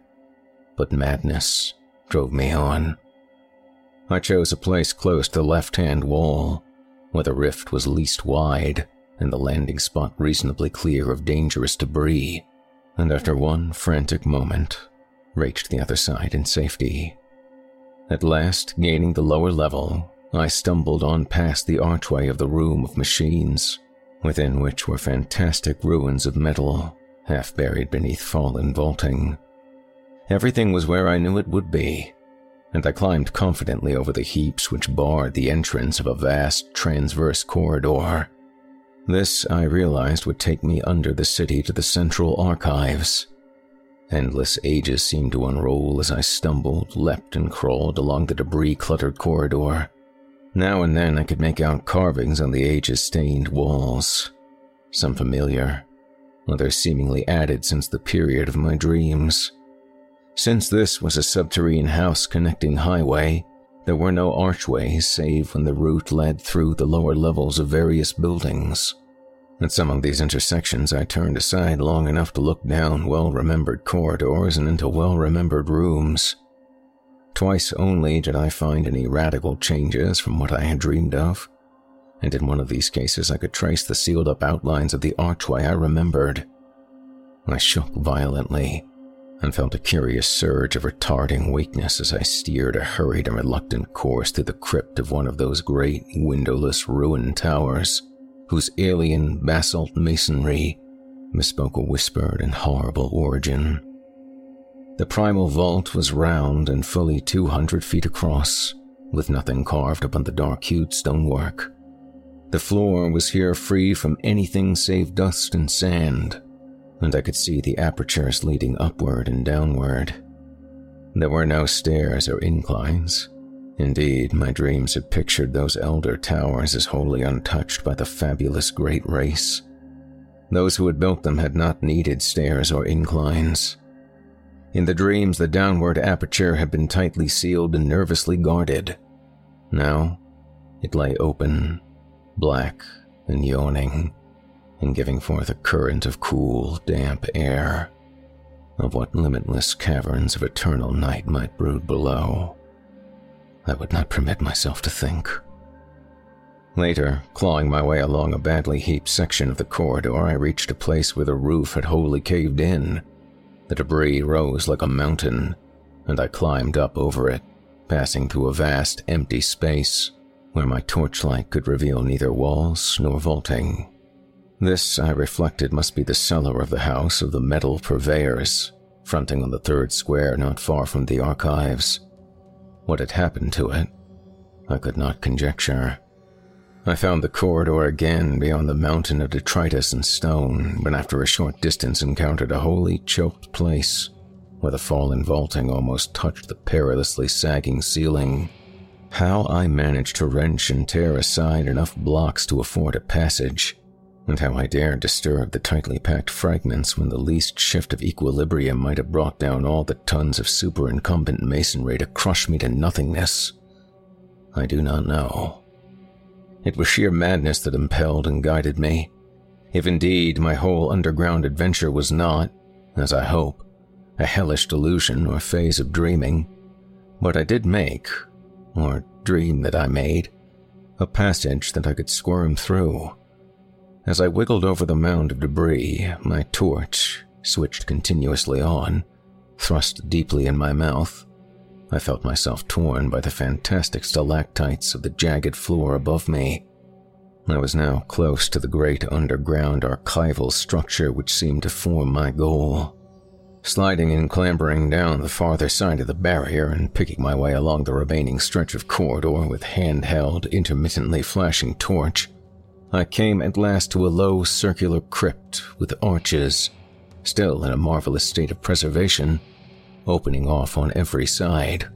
but madness drove me on. I chose a place close to the left hand wall, where the rift was least wide and the landing spot reasonably clear of dangerous debris, and after one frantic moment, reached the other side in safety. At last, gaining the lower level, I stumbled on past the archway of the room of machines, within which were fantastic ruins of metal, half buried beneath fallen vaulting. Everything was where I knew it would be, and I climbed confidently over the heaps which barred the entrance of a vast transverse corridor. This, I realized, would take me under the city to the central archives. Endless ages seemed to unroll as I stumbled, leapt, and crawled along the debris cluttered corridor. Now and then I could make out carvings on the ages stained walls. Some familiar, others seemingly added since the period of my dreams. Since this was a subterranean house connecting highway, there were no archways save when the route led through the lower levels of various buildings. At some of these intersections, I turned aside long enough to look down well remembered corridors and into well remembered rooms. Twice only did I find any radical changes from what I had dreamed of, and in one of these cases I could trace the sealed up outlines of the archway I remembered. I shook violently and felt a curious surge of retarding weakness as I steered a hurried and reluctant course through the crypt of one of those great, windowless ruined towers, whose alien basalt masonry bespoke a whispered and horrible origin. The primal vault was round and fully 200 feet across, with nothing carved upon the dark hued stonework. The floor was here free from anything save dust and sand, and I could see the apertures leading upward and downward. There were no stairs or inclines. Indeed, my dreams had pictured those elder towers as wholly untouched by the fabulous great race. Those who had built them had not needed stairs or inclines. In the dreams, the downward aperture had been tightly sealed and nervously guarded. Now, it lay open, black and yawning, and giving forth a current of cool, damp air. Of what limitless caverns of eternal night might brood below. I would not permit myself to think. Later, clawing my way along a badly heaped section of the corridor, I reached a place where the roof had wholly caved in. The debris rose like a mountain, and I climbed up over it, passing through a vast, empty space where my torchlight could reveal neither walls nor vaulting. This, I reflected, must be the cellar of the house of the metal purveyors, fronting on the third square not far from the archives. What had happened to it, I could not conjecture. I found the corridor again beyond the mountain of detritus and stone, but after a short distance encountered a wholly choked place where the fallen vaulting almost touched the perilously sagging ceiling. How I managed to wrench and tear aside enough blocks to afford a passage, and how I dared disturb the tightly packed fragments when the least shift of equilibrium might have brought down all the tons of superincumbent masonry to crush me to nothingness, I do not know. It was sheer madness that impelled and guided me. If indeed my whole underground adventure was not, as I hope, a hellish delusion or phase of dreaming, but I did make, or dream that I made, a passage that I could squirm through. As I wiggled over the mound of debris, my torch, switched continuously on, thrust deeply in my mouth, I felt myself torn by the fantastic stalactites of the jagged floor above me. I was now close to the great underground archival structure which seemed to form my goal. Sliding and clambering down the farther side of the barrier and picking my way along the remaining stretch of corridor with handheld, intermittently flashing torch, I came at last to a low circular crypt with arches, still in a marvelous state of preservation opening off on every side.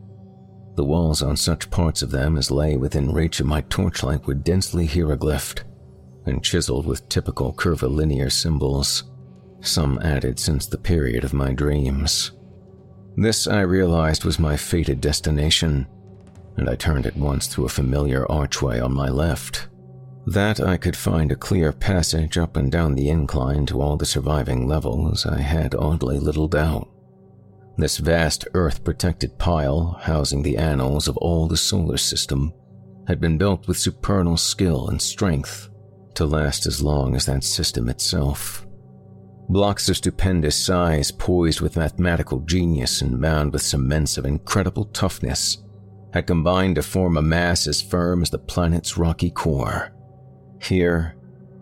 The walls on such parts of them as lay within reach of my torchlight were densely hieroglyphed and chiseled with typical curvilinear symbols, some added since the period of my dreams. This I realized was my fated destination, and I turned at once through a familiar archway on my left. That I could find a clear passage up and down the incline to all the surviving levels, I had oddly little doubt. This vast Earth protected pile, housing the annals of all the solar system, had been built with supernal skill and strength to last as long as that system itself. Blocks of stupendous size, poised with mathematical genius and bound with cements of incredible toughness, had combined to form a mass as firm as the planet's rocky core. Here,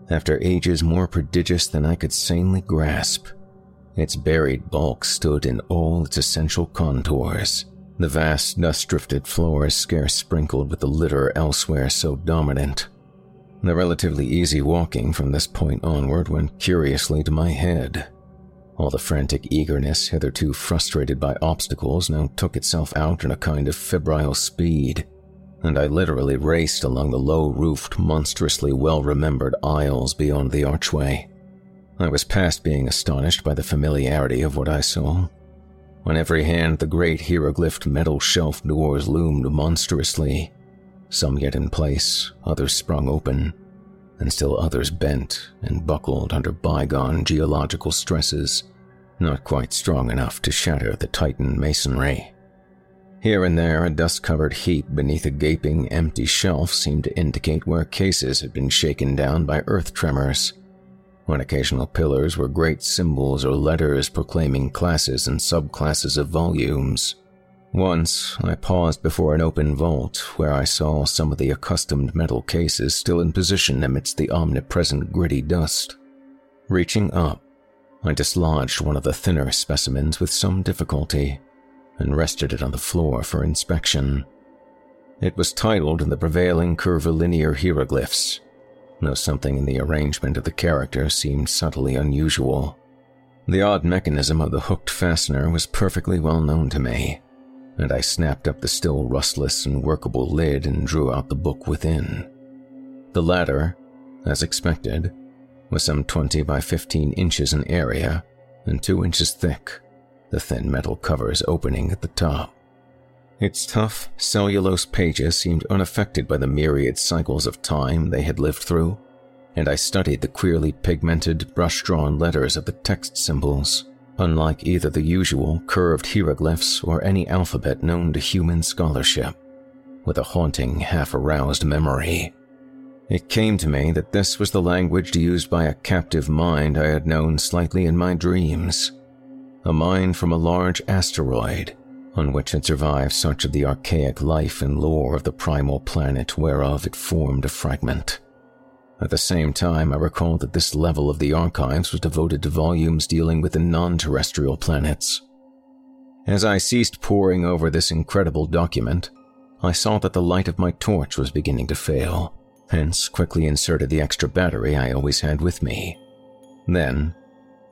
after ages more prodigious than I could sanely grasp, its buried bulk stood in all its essential contours. The vast dust drifted floors scarce sprinkled with the litter elsewhere so dominant. The relatively easy walking from this point onward went curiously to my head. All the frantic eagerness hitherto frustrated by obstacles now took itself out in a kind of febrile speed, and I literally raced along the low roofed, monstrously well remembered aisles beyond the archway. I was past being astonished by the familiarity of what I saw. On every hand, the great hieroglyphed metal shelf doors loomed monstrously, some yet in place, others sprung open, and still others bent and buckled under bygone geological stresses, not quite strong enough to shatter the Titan masonry. Here and there, a dust covered heap beneath a gaping, empty shelf seemed to indicate where cases had been shaken down by earth tremors on occasional pillars were great symbols or letters proclaiming classes and subclasses of volumes. Once, I paused before an open vault where I saw some of the accustomed metal cases still in position amidst the omnipresent gritty dust. Reaching up, I dislodged one of the thinner specimens with some difficulty and rested it on the floor for inspection. It was titled in the prevailing curvilinear hieroglyphs though something in the arrangement of the character seemed subtly unusual. The odd mechanism of the hooked fastener was perfectly well known to me, and I snapped up the still rustless and workable lid and drew out the book within. The latter, as expected, was some 20 by 15 inches in area and 2 inches thick, the thin metal covers opening at the top. Its tough, cellulose pages seemed unaffected by the myriad cycles of time they had lived through, and I studied the queerly pigmented, brush drawn letters of the text symbols, unlike either the usual curved hieroglyphs or any alphabet known to human scholarship, with a haunting, half aroused memory. It came to me that this was the language used by a captive mind I had known slightly in my dreams. A mind from a large asteroid on which had survived such of the archaic life and lore of the primal planet whereof it formed a fragment. At the same time, I recalled that this level of the archives was devoted to volumes dealing with the non terrestrial planets. As I ceased poring over this incredible document, I saw that the light of my torch was beginning to fail, hence, quickly inserted the extra battery I always had with me. Then,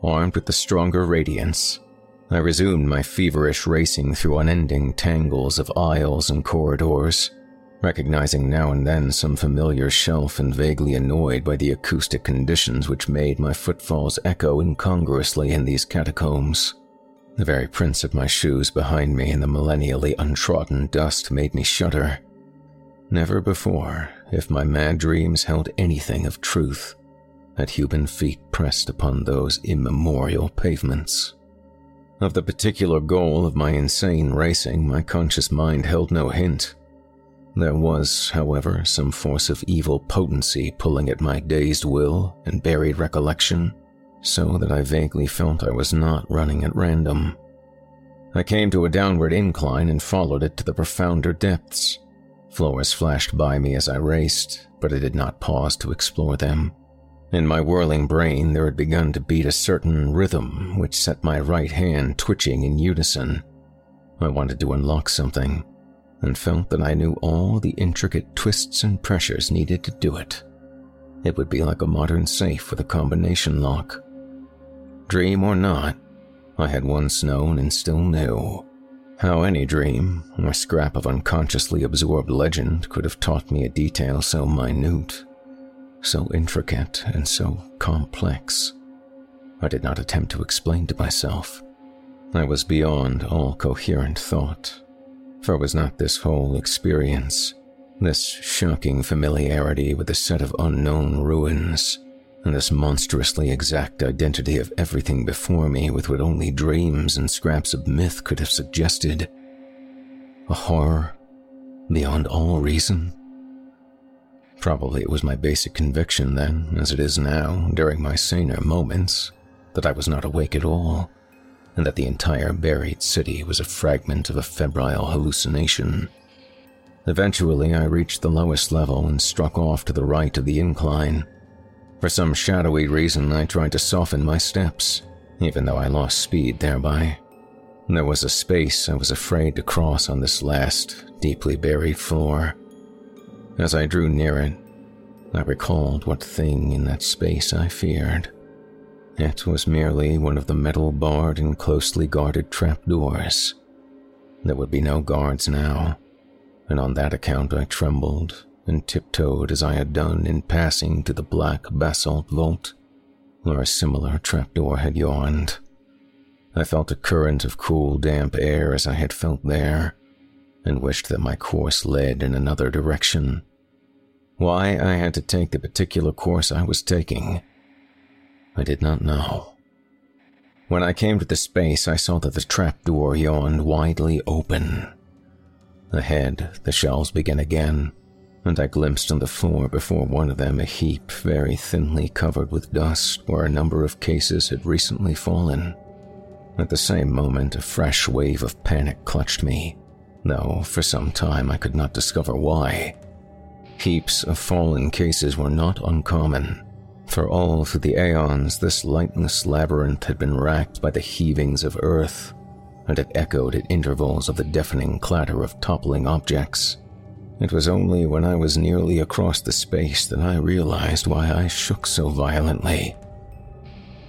armed with the stronger radiance, I resumed my feverish racing through unending tangles of aisles and corridors, recognizing now and then some familiar shelf and vaguely annoyed by the acoustic conditions which made my footfalls echo incongruously in these catacombs. The very prints of my shoes behind me in the millennially untrodden dust made me shudder. Never before, if my mad dreams held anything of truth, had human feet pressed upon those immemorial pavements. Of the particular goal of my insane racing, my conscious mind held no hint. There was, however, some force of evil potency pulling at my dazed will and buried recollection, so that I vaguely felt I was not running at random. I came to a downward incline and followed it to the profounder depths. Floors flashed by me as I raced, but I did not pause to explore them. In my whirling brain, there had begun to beat a certain rhythm which set my right hand twitching in unison. I wanted to unlock something, and felt that I knew all the intricate twists and pressures needed to do it. It would be like a modern safe with a combination lock. Dream or not, I had once known and still knew. How any dream, or scrap of unconsciously absorbed legend, could have taught me a detail so minute so intricate and so complex. I did not attempt to explain to myself. I was beyond all coherent thought. For was not this whole experience, this shocking familiarity with a set of unknown ruins, and this monstrously exact identity of everything before me with what only dreams and scraps of myth could have suggested, a horror beyond all reason? Probably it was my basic conviction then, as it is now, during my saner moments, that I was not awake at all, and that the entire buried city was a fragment of a febrile hallucination. Eventually, I reached the lowest level and struck off to the right of the incline. For some shadowy reason, I tried to soften my steps, even though I lost speed thereby. There was a space I was afraid to cross on this last, deeply buried floor. As I drew near it, I recalled what thing in that space I feared. It was merely one of the metal barred and closely guarded trapdoors. There would be no guards now, and on that account I trembled and tiptoed as I had done in passing to the black basalt vault, where a similar trapdoor had yawned. I felt a current of cool, damp air as I had felt there, and wished that my course led in another direction. Why I had to take the particular course I was taking, I did not know. When I came to the space, I saw that the trapdoor yawned widely open. Ahead, the shelves began again, and I glimpsed on the floor before one of them a heap very thinly covered with dust where a number of cases had recently fallen. At the same moment, a fresh wave of panic clutched me though for some time I could not discover why. Heaps of fallen cases were not uncommon, for all through the aeons this lightless labyrinth had been racked by the heavings of earth, and it echoed at intervals of the deafening clatter of toppling objects. It was only when I was nearly across the space that I realized why I shook so violently.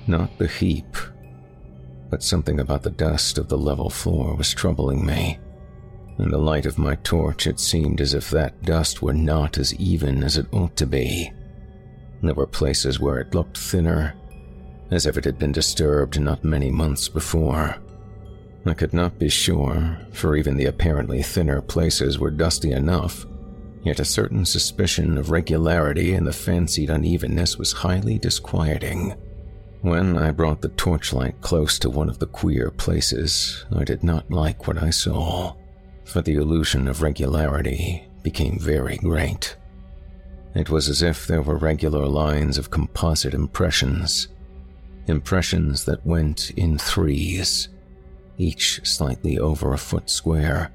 Not the heap, but something about the dust of the level floor was troubling me. In the light of my torch, it seemed as if that dust were not as even as it ought to be. There were places where it looked thinner, as if it had been disturbed not many months before. I could not be sure, for even the apparently thinner places were dusty enough, yet a certain suspicion of regularity in the fancied unevenness was highly disquieting. When I brought the torchlight close to one of the queer places, I did not like what I saw, for the illusion of regularity became very great. It was as if there were regular lines of composite impressions, impressions that went in threes, each slightly over a foot square,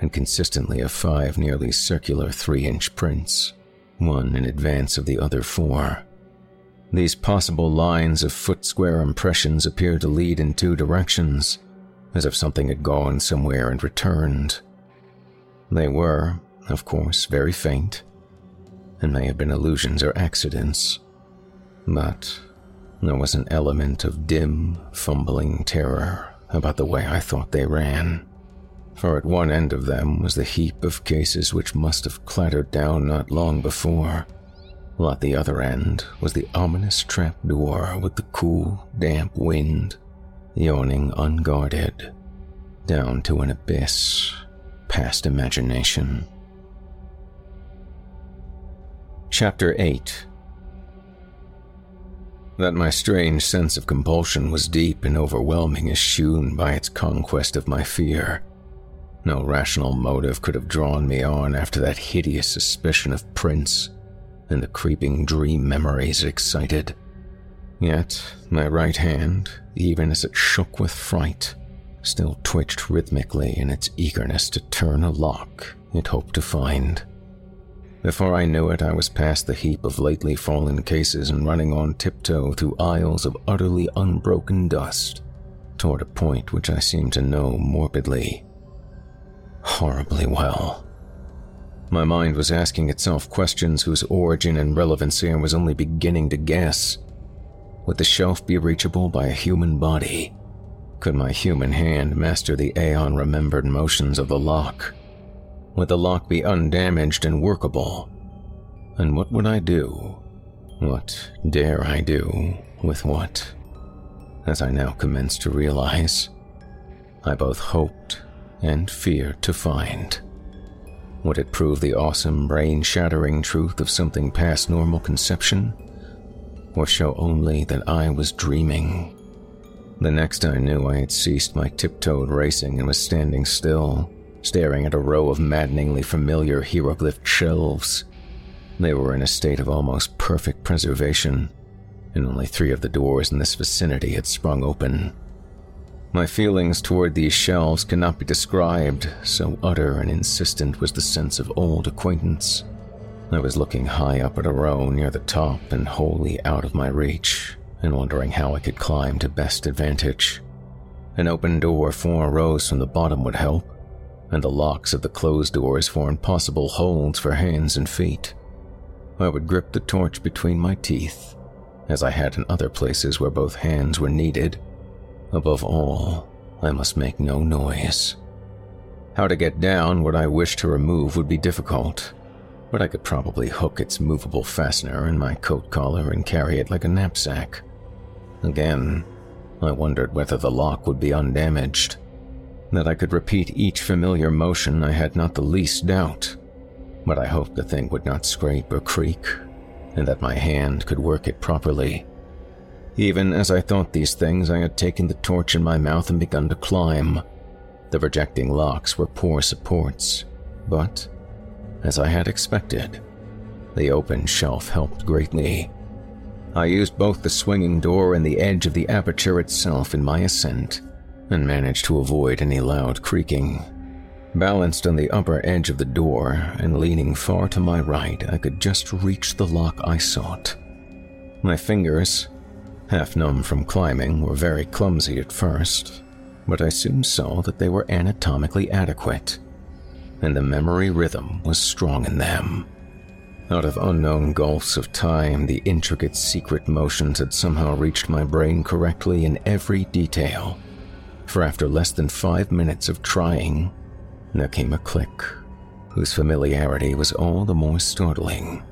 and consistently of five nearly circular three inch prints, one in advance of the other four. These possible lines of foot square impressions appeared to lead in two directions, as if something had gone somewhere and returned. They were, of course, very faint, and may have been illusions or accidents, but there was an element of dim, fumbling terror about the way I thought they ran. For at one end of them was the heap of cases which must have clattered down not long before while at the other end was the ominous trap door with the cool, damp wind yawning unguarded down to an abyss past imagination. Chapter 8 That my strange sense of compulsion was deep and overwhelming is shewn by its conquest of my fear. No rational motive could have drawn me on after that hideous suspicion of prints and the creeping dream memories it excited. Yet, my right hand, even as it shook with fright, still twitched rhythmically in its eagerness to turn a lock it hoped to find. Before I knew it, I was past the heap of lately fallen cases and running on tiptoe through aisles of utterly unbroken dust toward a point which I seemed to know morbidly, horribly well. My mind was asking itself questions whose origin and relevancy I was only beginning to guess. Would the shelf be reachable by a human body? Could my human hand master the aeon remembered motions of the lock? Would the lock be undamaged and workable? And what would I do? What dare I do with what? As I now commenced to realize, I both hoped and feared to find. Would it prove the awesome, brain shattering truth of something past normal conception? Or show only that I was dreaming? The next I knew, I had ceased my tiptoed racing and was standing still, staring at a row of maddeningly familiar hieroglyphed shelves. They were in a state of almost perfect preservation, and only three of the doors in this vicinity had sprung open. My feelings toward these shelves cannot be described, so utter and insistent was the sense of old acquaintance. I was looking high up at a row near the top and wholly out of my reach, and wondering how I could climb to best advantage. An open door four rows from the bottom would help, and the locks of the closed doors formed possible holds for hands and feet. I would grip the torch between my teeth, as I had in other places where both hands were needed Above all, I must make no noise. How to get down what I wished to remove would be difficult, but I could probably hook its movable fastener in my coat collar and carry it like a knapsack. Again, I wondered whether the lock would be undamaged. That I could repeat each familiar motion, I had not the least doubt, but I hoped the thing would not scrape or creak, and that my hand could work it properly. Even as I thought these things, I had taken the torch in my mouth and begun to climb. The projecting locks were poor supports, but, as I had expected, the open shelf helped greatly. I used both the swinging door and the edge of the aperture itself in my ascent, and managed to avoid any loud creaking. Balanced on the upper edge of the door and leaning far to my right, I could just reach the lock I sought. My fingers, half numb from climbing, were very clumsy at first, but I soon saw that they were anatomically adequate, and the memory rhythm was strong in them. Out of unknown gulfs of time, the intricate secret motions had somehow reached my brain correctly in every detail. For after less than five minutes of trying, there came a click, whose familiarity was all the more startling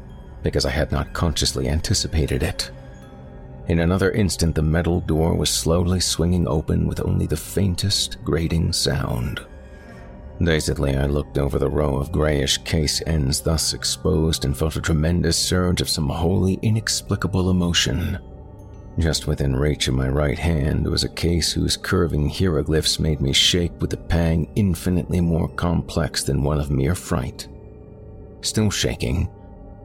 because I had not consciously anticipated it. In another instant, the metal door was slowly swinging open with only the faintest grating sound. Dazedly, I looked over the row of grayish case ends thus exposed and felt a tremendous surge of some wholly inexplicable emotion. Just within reach of my right hand was a case whose curving hieroglyphs made me shake with a pang infinitely more complex than one of mere fright. Still shaking,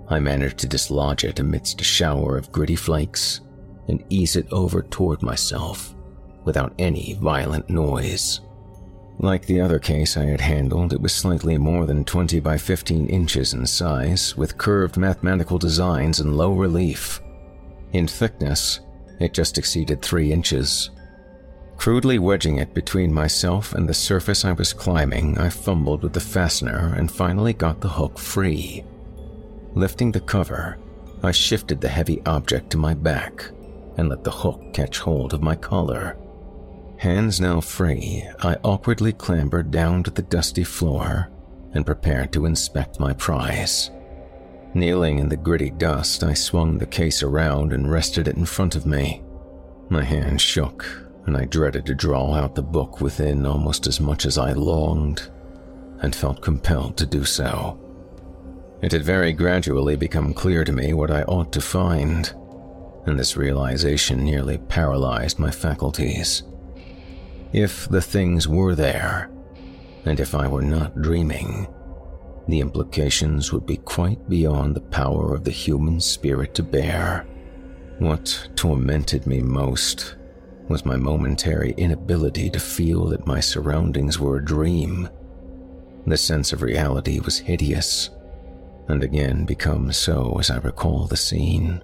I managed to dislodge it amidst a shower of gritty flakes and ease it over toward myself without any violent noise. Like the other case I had handled, it was slightly more than 20 by 15 inches in size, with curved mathematical designs in low relief. In thickness, it just exceeded 3 inches. Crudely wedging it between myself and the surface I was climbing, I fumbled with the fastener and finally got the hook free. Lifting the cover, I shifted the heavy object to my back and let the hook catch hold of my collar. Hands now free, I awkwardly clambered down to the dusty floor and prepared to inspect my prize. Kneeling in the gritty dust, I swung the case around and rested it in front of me. My hand shook, and I dreaded to draw out the book within almost as much as I longed, and felt compelled to do so. It had very gradually become clear to me what I ought to find, and this realization nearly paralyzed my faculties. If the things were there, and if I were not dreaming, the implications would be quite beyond the power of the human spirit to bear. What tormented me most was my momentary inability to feel that my surroundings were a dream. The sense of reality was hideous, and again becomes so as I recall the scene.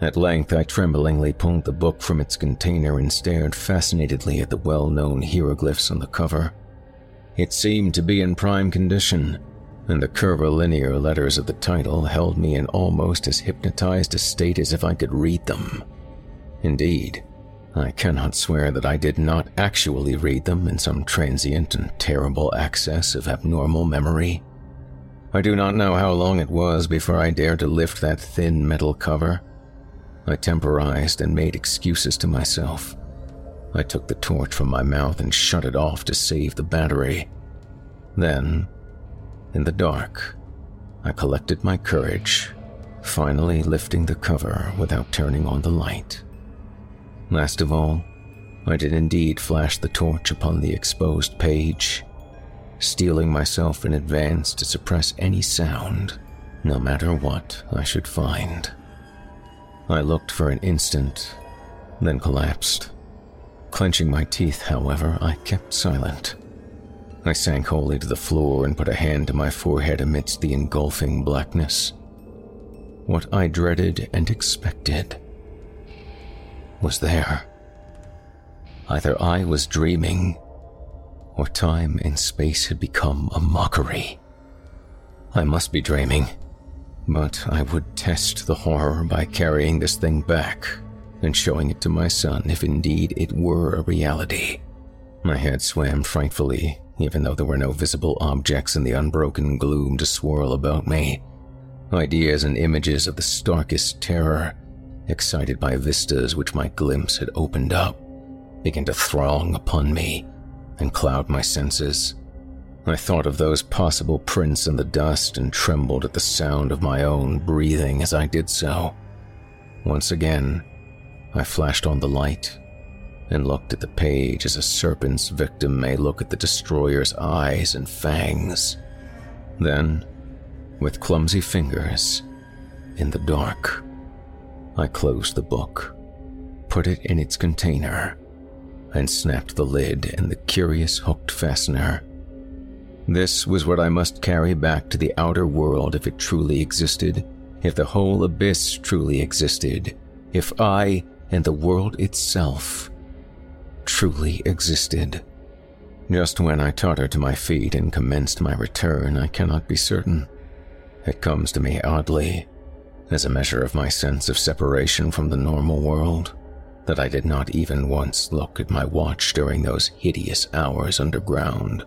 At length, I tremblingly pulled the book from its container and stared fascinatedly at the well known hieroglyphs on the cover. It seemed to be in prime condition, and the curvilinear letters of the title held me in almost as hypnotized a state as if I could read them. Indeed, I cannot swear that I did not actually read them in some transient and terrible access of abnormal memory. I do not know how long it was before I dared to lift that thin metal cover I temporized and made excuses to myself. I took the torch from my mouth and shut it off to save the battery. Then, in the dark, I collected my courage, finally lifting the cover without turning on the light. Last of all, I did indeed flash the torch upon the exposed page, steeling myself in advance to suppress any sound, no matter what I should find. I looked for an instant, then collapsed. Clenching my teeth, however, I kept silent. I sank wholly to the floor and put a hand to my forehead amidst the engulfing blackness. What I dreaded and expected was there. Either I was dreaming, or time and space had become a mockery. I must be dreaming. But I would test the horror by carrying this thing back and showing it to my son if indeed it were a reality. My head swam frightfully, even though there were no visible objects in the unbroken gloom to swirl about me. Ideas and images of the starkest terror, excited by vistas which my glimpse had opened up, began to throng upon me and cloud my senses. I thought of those possible prints in the dust and trembled at the sound of my own breathing as I did so. Once again, I flashed on the light and looked at the page as a serpent's victim may look at the destroyer's eyes and fangs. Then, with clumsy fingers, in the dark, I closed the book, put it in its container, and snapped the lid and the curious hooked fastener this was what I must carry back to the outer world if it truly existed, if the whole abyss truly existed, if I and the world itself truly existed. Just when I tottered to my feet and commenced my return, I cannot be certain. It comes to me oddly, as a measure of my sense of separation from the normal world, that I did not even once look at my watch during those hideous hours underground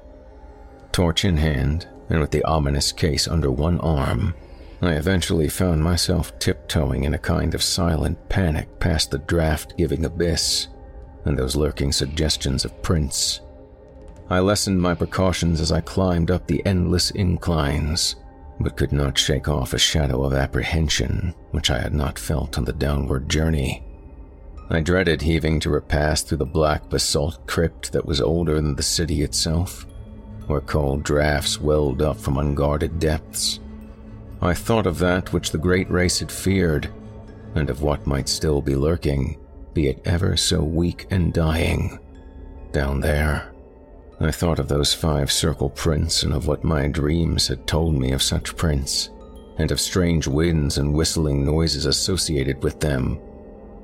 torch in hand and with the ominous case under one arm, I eventually found myself tiptoeing in a kind of silent panic past the draft giving abyss and those lurking suggestions of prints. I lessened my precautions as I climbed up the endless inclines, but could not shake off a shadow of apprehension which I had not felt on the downward journey. I dreaded heaving to repass through the black basalt crypt that was older than the city itself, where cold drafts welled up from unguarded depths. I thought of that which the great race had feared, and of what might still be lurking, be it ever so weak and dying. Down there, I thought of those five circle prints and of what my dreams had told me of such prints, and of strange winds and whistling noises associated with them.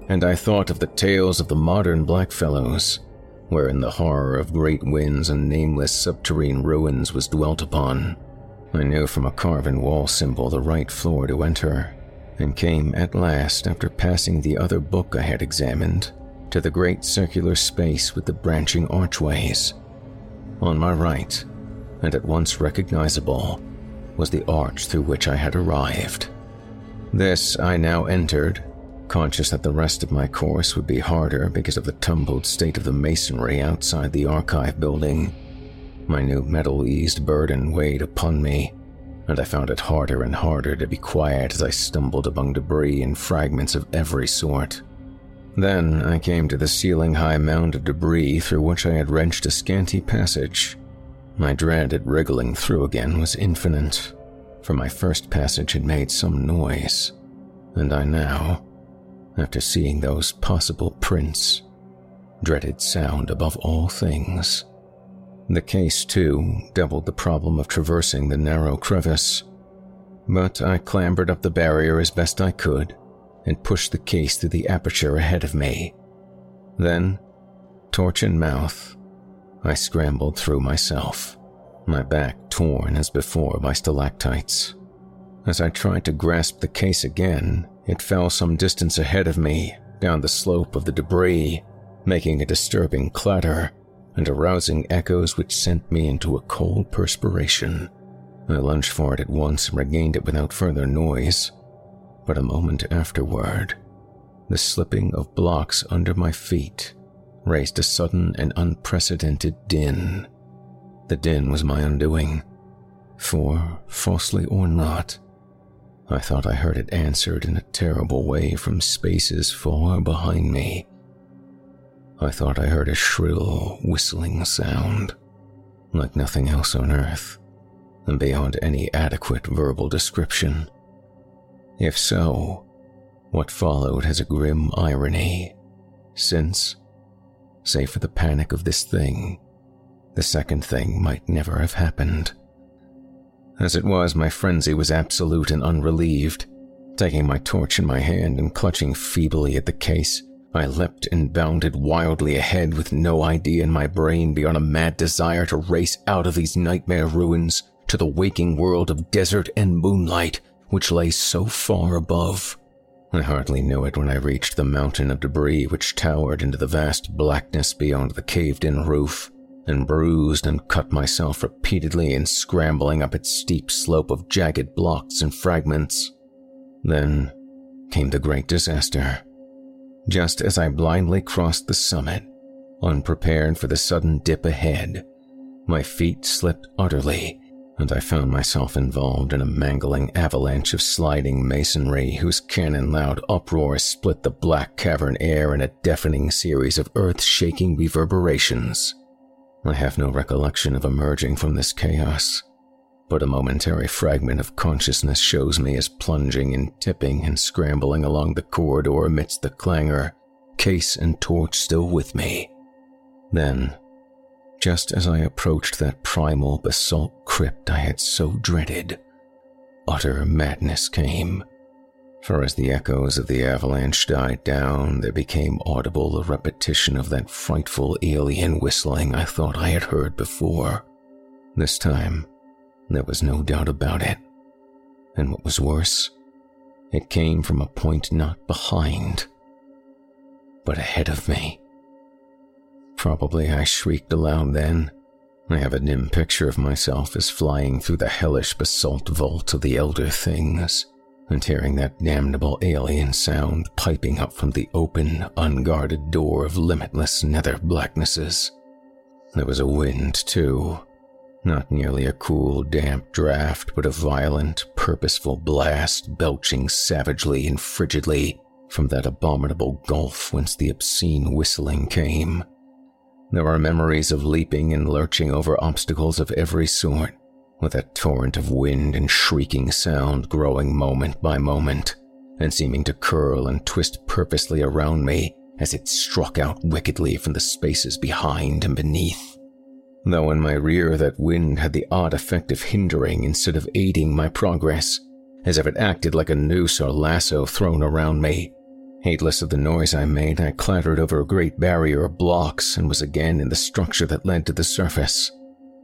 And I thought of the tales of the modern blackfellows, wherein the horror of great winds and nameless subterranean ruins was dwelt upon. I knew from a carven wall symbol the right floor to enter, and came at last, after passing the other book I had examined, to the great circular space with the branching archways. On my right, and at once recognizable, was the arch through which I had arrived. This I now entered, conscious that the rest of my course would be harder because of the tumbled state of the masonry outside the archive building. My new metal eased burden weighed upon me, and I found it harder and harder to be quiet as I stumbled among debris and fragments of every sort. Then I came to the ceiling high mound of debris through which I had wrenched a scanty passage. My dread at wriggling through again was infinite, for my first passage had made some noise, and I now, after seeing those possible prints, dreaded sound above all things. The case, too, doubled the problem of traversing the narrow crevice. But I clambered up the barrier as best I could and pushed the case through the aperture ahead of me. Then, torch in mouth, I scrambled through myself, my back torn as before by stalactites. As I tried to grasp the case again, it fell some distance ahead of me down the slope of the debris, making a disturbing clatter and arousing echoes which sent me into a cold perspiration. I lunged for it at once and regained it without further noise. But a moment afterward, the slipping of blocks under my feet raised a sudden and unprecedented din. The din was my undoing, for, falsely or not, I thought I heard it answered in a terrible way from spaces far behind me. I thought I heard a shrill, whistling sound, like nothing else on earth, and beyond any adequate verbal description. If so, what followed has a grim irony, since, save for the panic of this thing, the second thing might never have happened. As it was, my frenzy was absolute and unrelieved. Taking my torch in my hand and clutching feebly at the case, I leapt and bounded wildly ahead with no idea in my brain beyond a mad desire to race out of these nightmare ruins to the waking world of desert and moonlight which lay so far above. I hardly knew it when I reached the mountain of debris which towered into the vast blackness beyond the caved in roof, and bruised and cut myself repeatedly in scrambling up its steep slope of jagged blocks and fragments. Then came the great disaster just as I blindly crossed the summit, unprepared for the sudden dip ahead. My feet slipped utterly, and I found myself involved in a mangling avalanche of sliding masonry whose cannon loud uproar split the black cavern air in a deafening series of earth shaking reverberations. I have no recollection of emerging from this chaos but a momentary fragment of consciousness shows me as plunging and tipping and scrambling along the corridor amidst the clangor, case and torch still with me. Then, just as I approached that primal basalt crypt I had so dreaded, utter madness came. For as the echoes of the avalanche died down, there became audible a repetition of that frightful alien whistling I thought I had heard before. This time, there was no doubt about it. And what was worse, it came from a point not behind, but ahead of me. Probably I shrieked aloud then, I have a dim picture of myself as flying through the hellish basalt vault of the Elder Things and hearing that damnable alien sound piping up from the open, unguarded door of limitless nether blacknesses. There was a wind, too. Not nearly a cool, damp draft, but a violent, purposeful blast belching savagely and frigidly from that abominable gulf whence the obscene whistling came. There are memories of leaping and lurching over obstacles of every sort, with a torrent of wind and shrieking sound growing moment by moment, and seeming to curl and twist purposely around me as it struck out wickedly from the spaces behind and beneath. Though in my rear that wind had the odd effect of hindering instead of aiding my progress, as if it acted like a noose or lasso thrown around me, Heedless of the noise I made, I clattered over a great barrier of blocks and was again in the structure that led to the surface.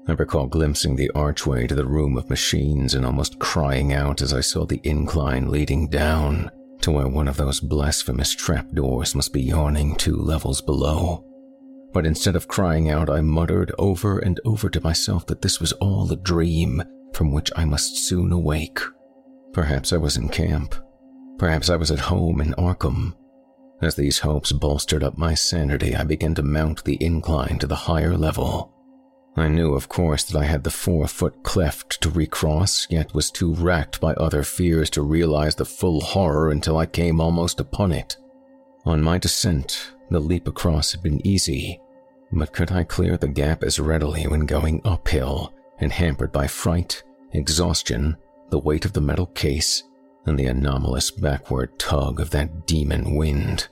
I recall glimpsing the archway to the room of machines and almost crying out as I saw the incline leading down to where one of those blasphemous trapdoors must be yawning two levels below. But instead of crying out, I muttered over and over to myself that this was all a dream from which I must soon awake. Perhaps I was in camp, Perhaps I was at home in Arkham. As these hopes bolstered up my sanity, I began to mount the incline to the higher level. I knew, of course, that I had the four foot cleft to recross, yet was too racked by other fears to realize the full horror until I came almost upon it. On my descent, the leap across had been easy, but could I clear the gap as readily when going uphill and hampered by fright, exhaustion, the weight of the metal case, and the anomalous backward tug of that demon wind.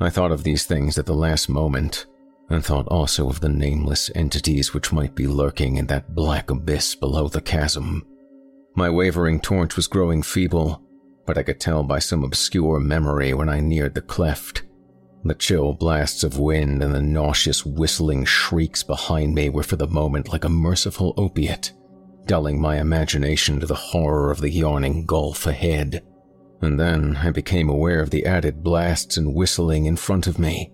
I thought of these things at the last moment, and thought also of the nameless entities which might be lurking in that black abyss below the chasm. My wavering torch was growing feeble, but I could tell by some obscure memory when I neared the cleft. The chill blasts of wind and the nauseous whistling shrieks behind me were for the moment like a merciful opiate dulling my imagination to the horror of the yawning gulf ahead. And then I became aware of the added blasts and whistling in front of me,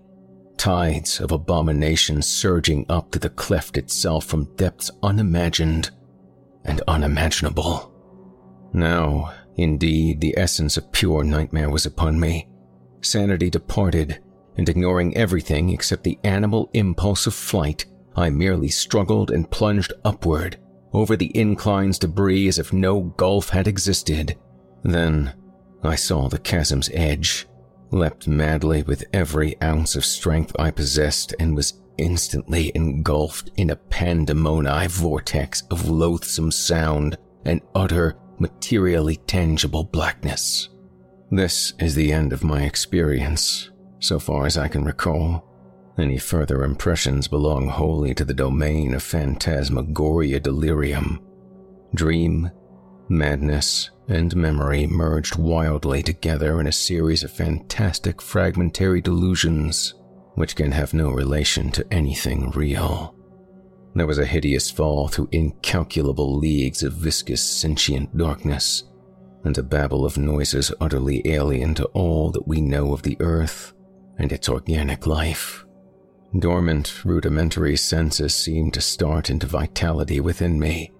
tides of abomination surging up to the cleft itself from depths unimagined and unimaginable. Now, indeed, the essence of pure nightmare was upon me. Sanity departed, and ignoring everything except the animal impulse of flight, I merely struggled and plunged upward over the incline's debris as if no gulf had existed. Then I saw the chasm's edge, leapt madly with every ounce of strength I possessed, and was instantly engulfed in a pandemonium vortex of loathsome sound and utter, materially tangible blackness. This is the end of my experience, so far as I can recall. Any further impressions belong wholly to the domain of phantasmagoria delirium. Dream, madness, and memory merged wildly together in a series of fantastic fragmentary delusions which can have no relation to anything real. There was a hideous fall through incalculable leagues of viscous sentient darkness, and a babble of noises utterly alien to all that we know of the earth and its organic life. Dormant, rudimentary senses seemed to start into vitality within me,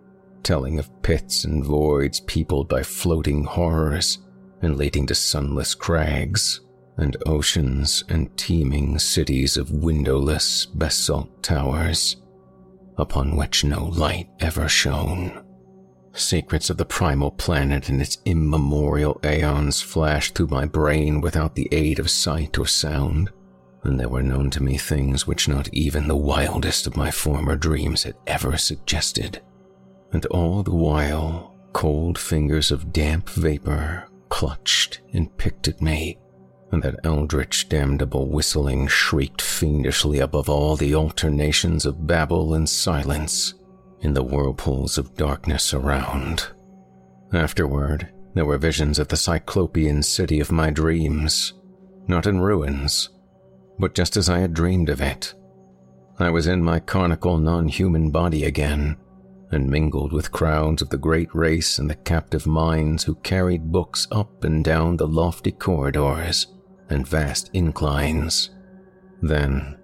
telling of pits and voids peopled by floating horrors and leading to sunless crags, and oceans and teeming cities of windowless basalt towers, upon which no light ever shone. Secrets of the primal planet and its immemorial aeons flashed through my brain without the aid of sight or sound and there were known to me things which not even the wildest of my former dreams had ever suggested. And all the while, cold fingers of damp vapor clutched and picked at me, and that eldritch damnable whistling shrieked fiendishly above all the alternations of babble and silence in the whirlpools of darkness around. Afterward, there were visions of the cyclopean city of my dreams, not in ruins, but just as I had dreamed of it. I was in my conical non human body again, and mingled with crowds of the great race and the captive minds who carried books up and down the lofty corridors and vast inclines. Then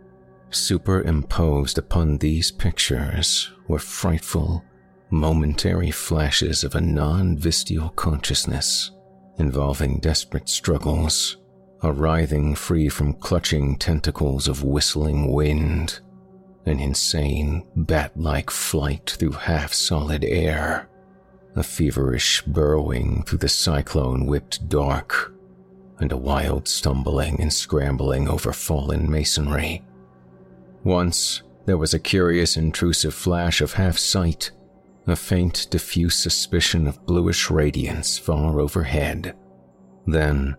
superimposed upon these pictures were frightful, momentary flashes of a non vistial consciousness involving desperate struggles, a writhing free from clutching tentacles of whistling wind, an insane, bat like flight through half solid air, a feverish burrowing through the cyclone whipped dark, and a wild stumbling and scrambling over fallen masonry. Once, there was a curious intrusive flash of half sight a faint, diffuse suspicion of bluish radiance far overhead. Then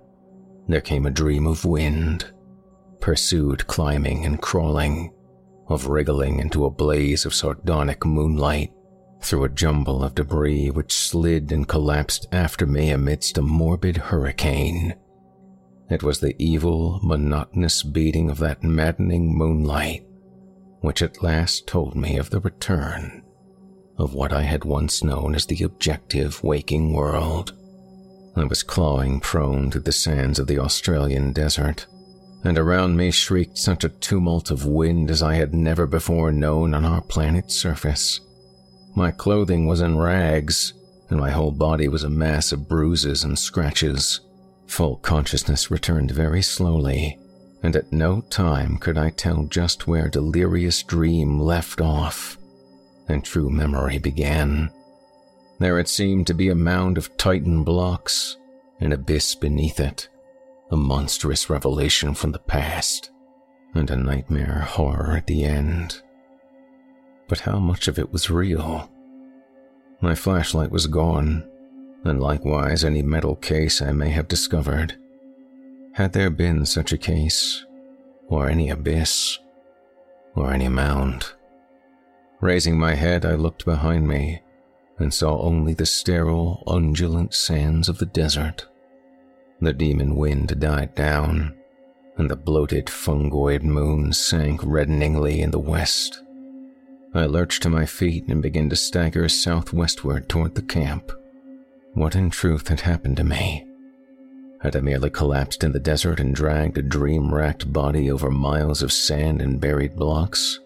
there came a dream of wind, pursued climbing and crawling, of wriggling into a blaze of sardonic moonlight through a jumble of debris which slid and collapsed after me amidst a morbid hurricane. It was the evil, monotonous beating of that maddening moonlight which at last told me of the return of what I had once known as the objective waking world. I was clawing prone through the sands of the Australian desert, and around me shrieked such a tumult of wind as I had never before known on our planet's surface. My clothing was in rags, and my whole body was a mass of bruises and scratches. Full consciousness returned very slowly, and at no time could I tell just where delirious dream left off and true memory began. There it seemed to be a mound of Titan blocks, an abyss beneath it, a monstrous revelation from the past, and a nightmare horror at the end. But how much of it was real? My flashlight was gone, and likewise any metal case I may have discovered. Had there been such a case, or any abyss, or any mound? Raising my head, I looked behind me and saw only the sterile, undulant sands of the desert. The demon wind died down, and the bloated fungoid moon sank reddeningly in the west. I lurched to my feet and began to stagger southwestward toward the camp. What in truth had happened to me? Had I merely collapsed in the desert and dragged a dream racked body over miles of sand and buried blocks?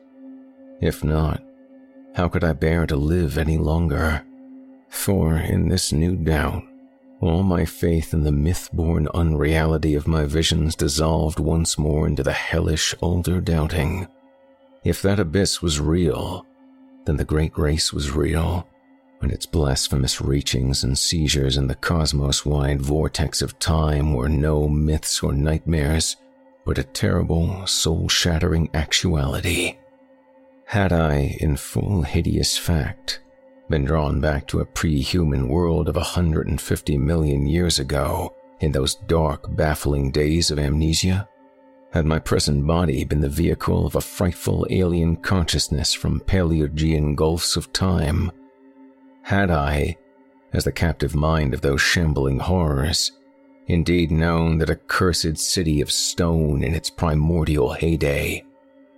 If not, how could I bear to live any longer? For in this new doubt, all my faith in the myth born unreality of my visions dissolved once more into the hellish older doubting. If that abyss was real, then the great race was real, and its blasphemous reachings and seizures in the cosmos wide vortex of time were no myths or nightmares, but a terrible, soul shattering actuality. Had I, in full hideous fact, been drawn back to a pre human world of 150 million years ago in those dark, baffling days of amnesia? Had my present body been the vehicle of a frightful alien consciousness from Paleogean gulfs of time? Had I, as the captive mind of those shambling horrors, indeed known that accursed city of stone in its primordial heyday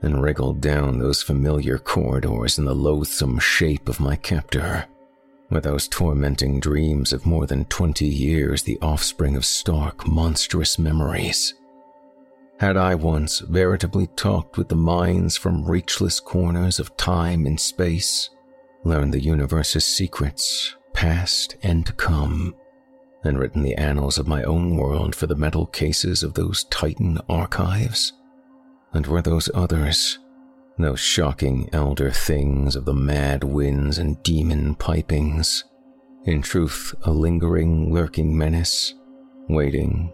and wriggled down those familiar corridors in the loathsome shape of my captor, were those tormenting dreams of more than twenty years the offspring of stark, monstrous memories. Had I once veritably talked with the minds from reachless corners of time and space, learned the universe's secrets, past and to come, and written the annals of my own world for the metal cases of those Titan archives? And were those others, those shocking elder things of the mad winds and demon pipings, in truth a lingering, lurking menace, waiting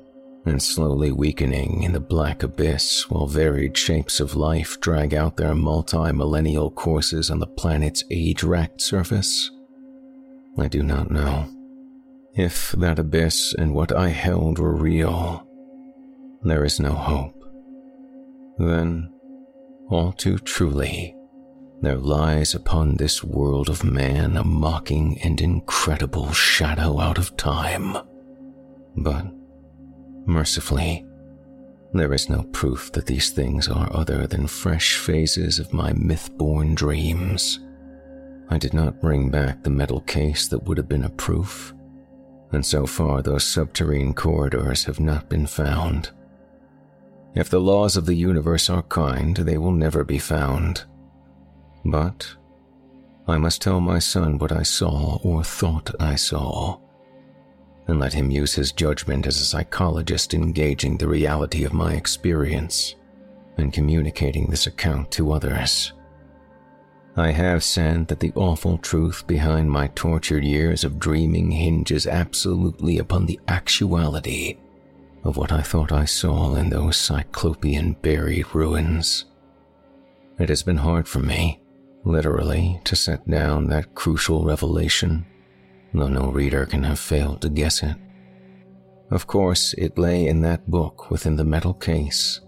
and slowly weakening in the black abyss while varied shapes of life drag out their multi millennial courses on the planet's age racked surface? I do not know. If that abyss and what I held were real, there is no hope. Then, all too truly, there lies upon this world of man a mocking and incredible shadow out of time. But, mercifully, there is no proof that these things are other than fresh phases of my myth born dreams. I did not bring back the metal case that would have been a proof, and so far those subterranean corridors have not been found. If the laws of the universe are kind, they will never be found. But I must tell my son what I saw or thought I saw, and let him use his judgment as a psychologist in gauging the reality of my experience and communicating this account to others. I have said that the awful truth behind my tortured years of dreaming hinges absolutely upon the actuality of what I thought I saw in those cyclopean buried ruins. It has been hard for me literally, to set down that crucial revelation, though no reader can have failed to guess it. Of course, it lay in that book within the metal case,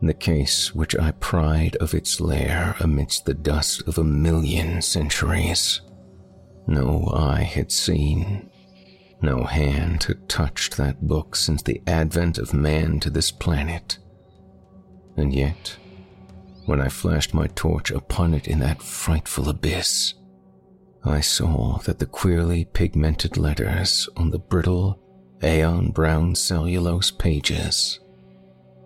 the case which I pried of its lair amidst the dust of a million centuries. No eye had seen, no hand had touched that book since the advent of man to this planet. And yet, when I flashed my torch upon it in that frightful abyss. I saw that the queerly pigmented letters on the brittle, aeon brown cellulose pages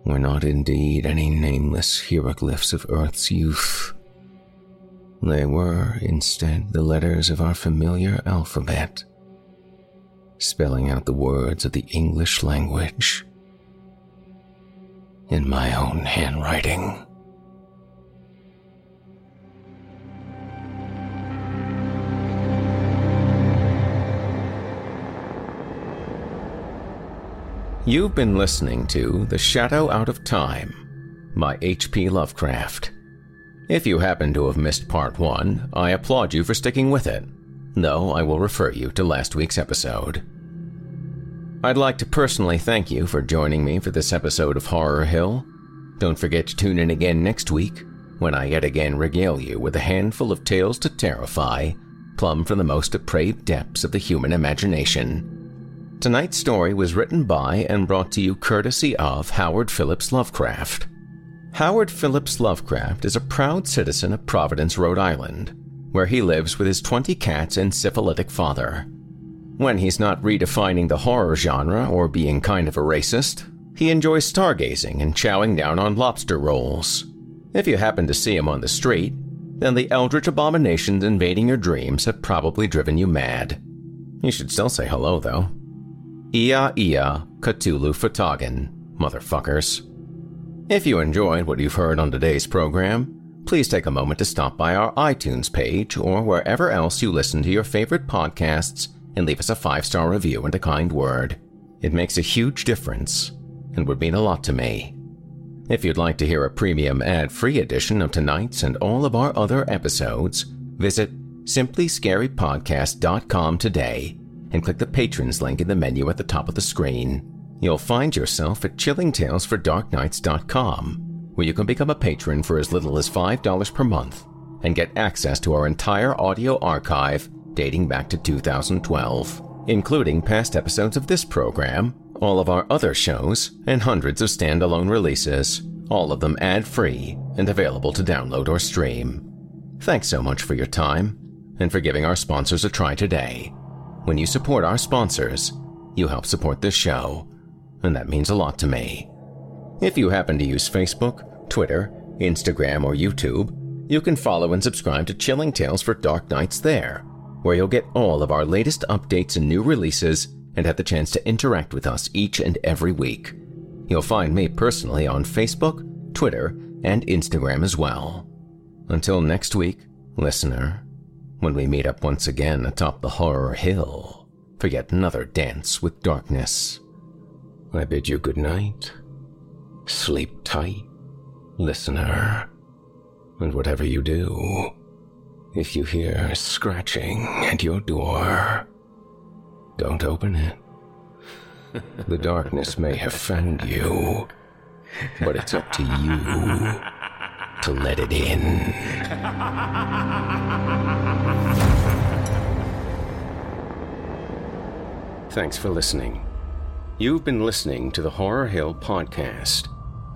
were not indeed any nameless hieroglyphs of Earth's youth. They were, instead, the letters of our familiar alphabet, spelling out the words of the English language in my own handwriting. You've been listening to The Shadow Out of Time by H.P. Lovecraft. If you happen to have missed part one, I applaud you for sticking with it, though I will refer you to last week's episode. I'd like to personally thank you for joining me for this episode of Horror Hill. Don't forget to tune in again next week when I yet again regale you with a handful of tales to terrify, plumb from the most depraved depths of the human imagination. Tonight's story was written by and brought to you courtesy of Howard Phillips Lovecraft. Howard Phillips Lovecraft is a proud citizen of Providence, Rhode Island, where he lives with his 20 cats and syphilitic father. When he's not redefining the horror genre or being kind of a racist, he enjoys stargazing and chowing down on lobster rolls. If you happen to see him on the street, then the eldritch abominations invading your dreams have probably driven you mad. You should still say hello, though. Ia Ia Cthulhu Fhtagn, motherfuckers. If you enjoyed what you've heard on today's program, please take a moment to stop by our iTunes page or wherever else you listen to your favorite podcasts and leave us a five star review and a kind word. It makes a huge difference and would mean a lot to me. If you'd like to hear a premium ad free edition of tonight's and all of our other episodes, visit simplyscarypodcast.com today and click the Patrons link in the menu at the top of the screen. You'll find yourself at chillingtalesfordarknights.com, where you can become a patron for as little as $5 per month and get access to our entire audio archive dating back to 2012, including past episodes of this program, all of our other shows, and hundreds of standalone releases, all of them ad free and available to download or stream. Thanks so much for your time and for giving our sponsors a try today. When you support our sponsors, you help support this show, and that means a lot to me. If you happen to use Facebook, Twitter, Instagram, or YouTube, you can follow and subscribe to Chilling Tales for Dark Nights there, where you'll get all of our latest updates and new releases and have the chance to interact with us each and every week. You'll find me personally on Facebook, Twitter, and Instagram as well. Until next week, listener, when we meet up once again atop the horror hill for yet another dance with darkness. I bid you good night. Sleep tight, listener. And whatever you do, if you hear scratching at your door, don't open it. The darkness may have found you, but it's up to you to let it in. Thanks for listening. You've been listening to the Horror Hill Podcast,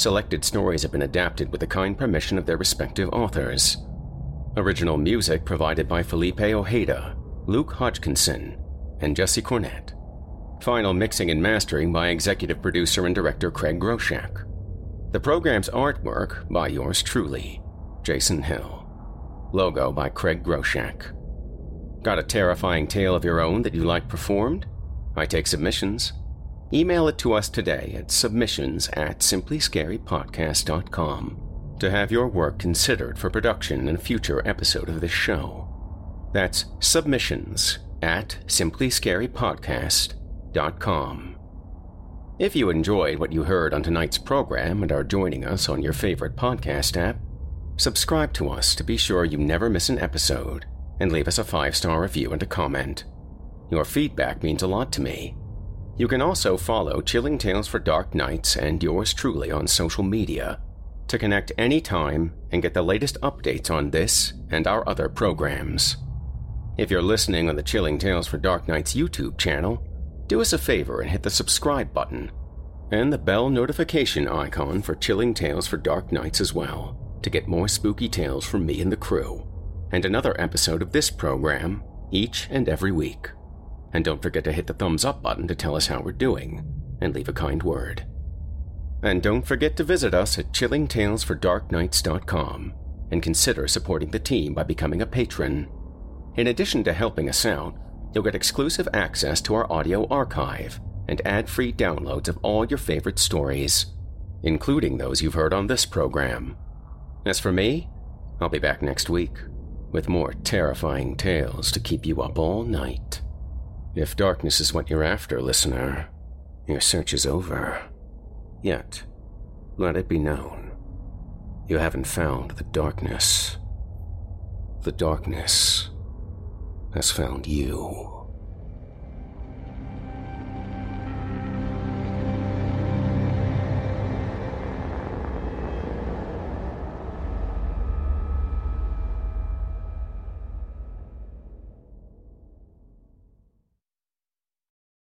Selected stories have been adapted with the kind permission of their respective authors. Original music provided by Felipe Ojeda, Luke Hodgkinson, and Jesse Cornett. Final mixing and mastering by executive producer and director Craig Groshek. The program's artwork by yours truly, Jason Hill. Logo by Craig Groshek. Got a terrifying tale of your own that you like performed? I take submissions. Email it to us today at submissions at simplyscarypodcast.com to have your work considered for production in a future episode of this show. That's submissions at simplyscarypodcast.com. If you enjoyed what you heard on tonight's program and are joining us on your favorite podcast app, subscribe to us to be sure you never miss an episode and leave us a five star review and a comment. Your feedback means a lot to me. You can also follow Chilling Tales for Dark Nights and yours truly on social media to connect anytime and get the latest updates on this and our other programs. If you're listening on the Chilling Tales for Dark Nights YouTube channel, do us a favor and hit the subscribe button and the bell notification icon for Chilling Tales for Dark Nights as well to get more spooky tales from me and the crew, and another episode of this program each and every week. And don't forget to hit the thumbs up button to tell us how we're doing and leave a kind word. And don't forget to visit us at chillingtalesfordarknights.com and consider supporting the team by becoming a patron. In addition to helping us out, you'll get exclusive access to our audio archive and ad free downloads of all your favorite stories, including those you've heard on this program. As for me, I'll be back next week with more terrifying tales to keep you up all night. If darkness is what you're after, listener, your search is over. Yet, let it be known, you haven't found the darkness. The darkness has found you.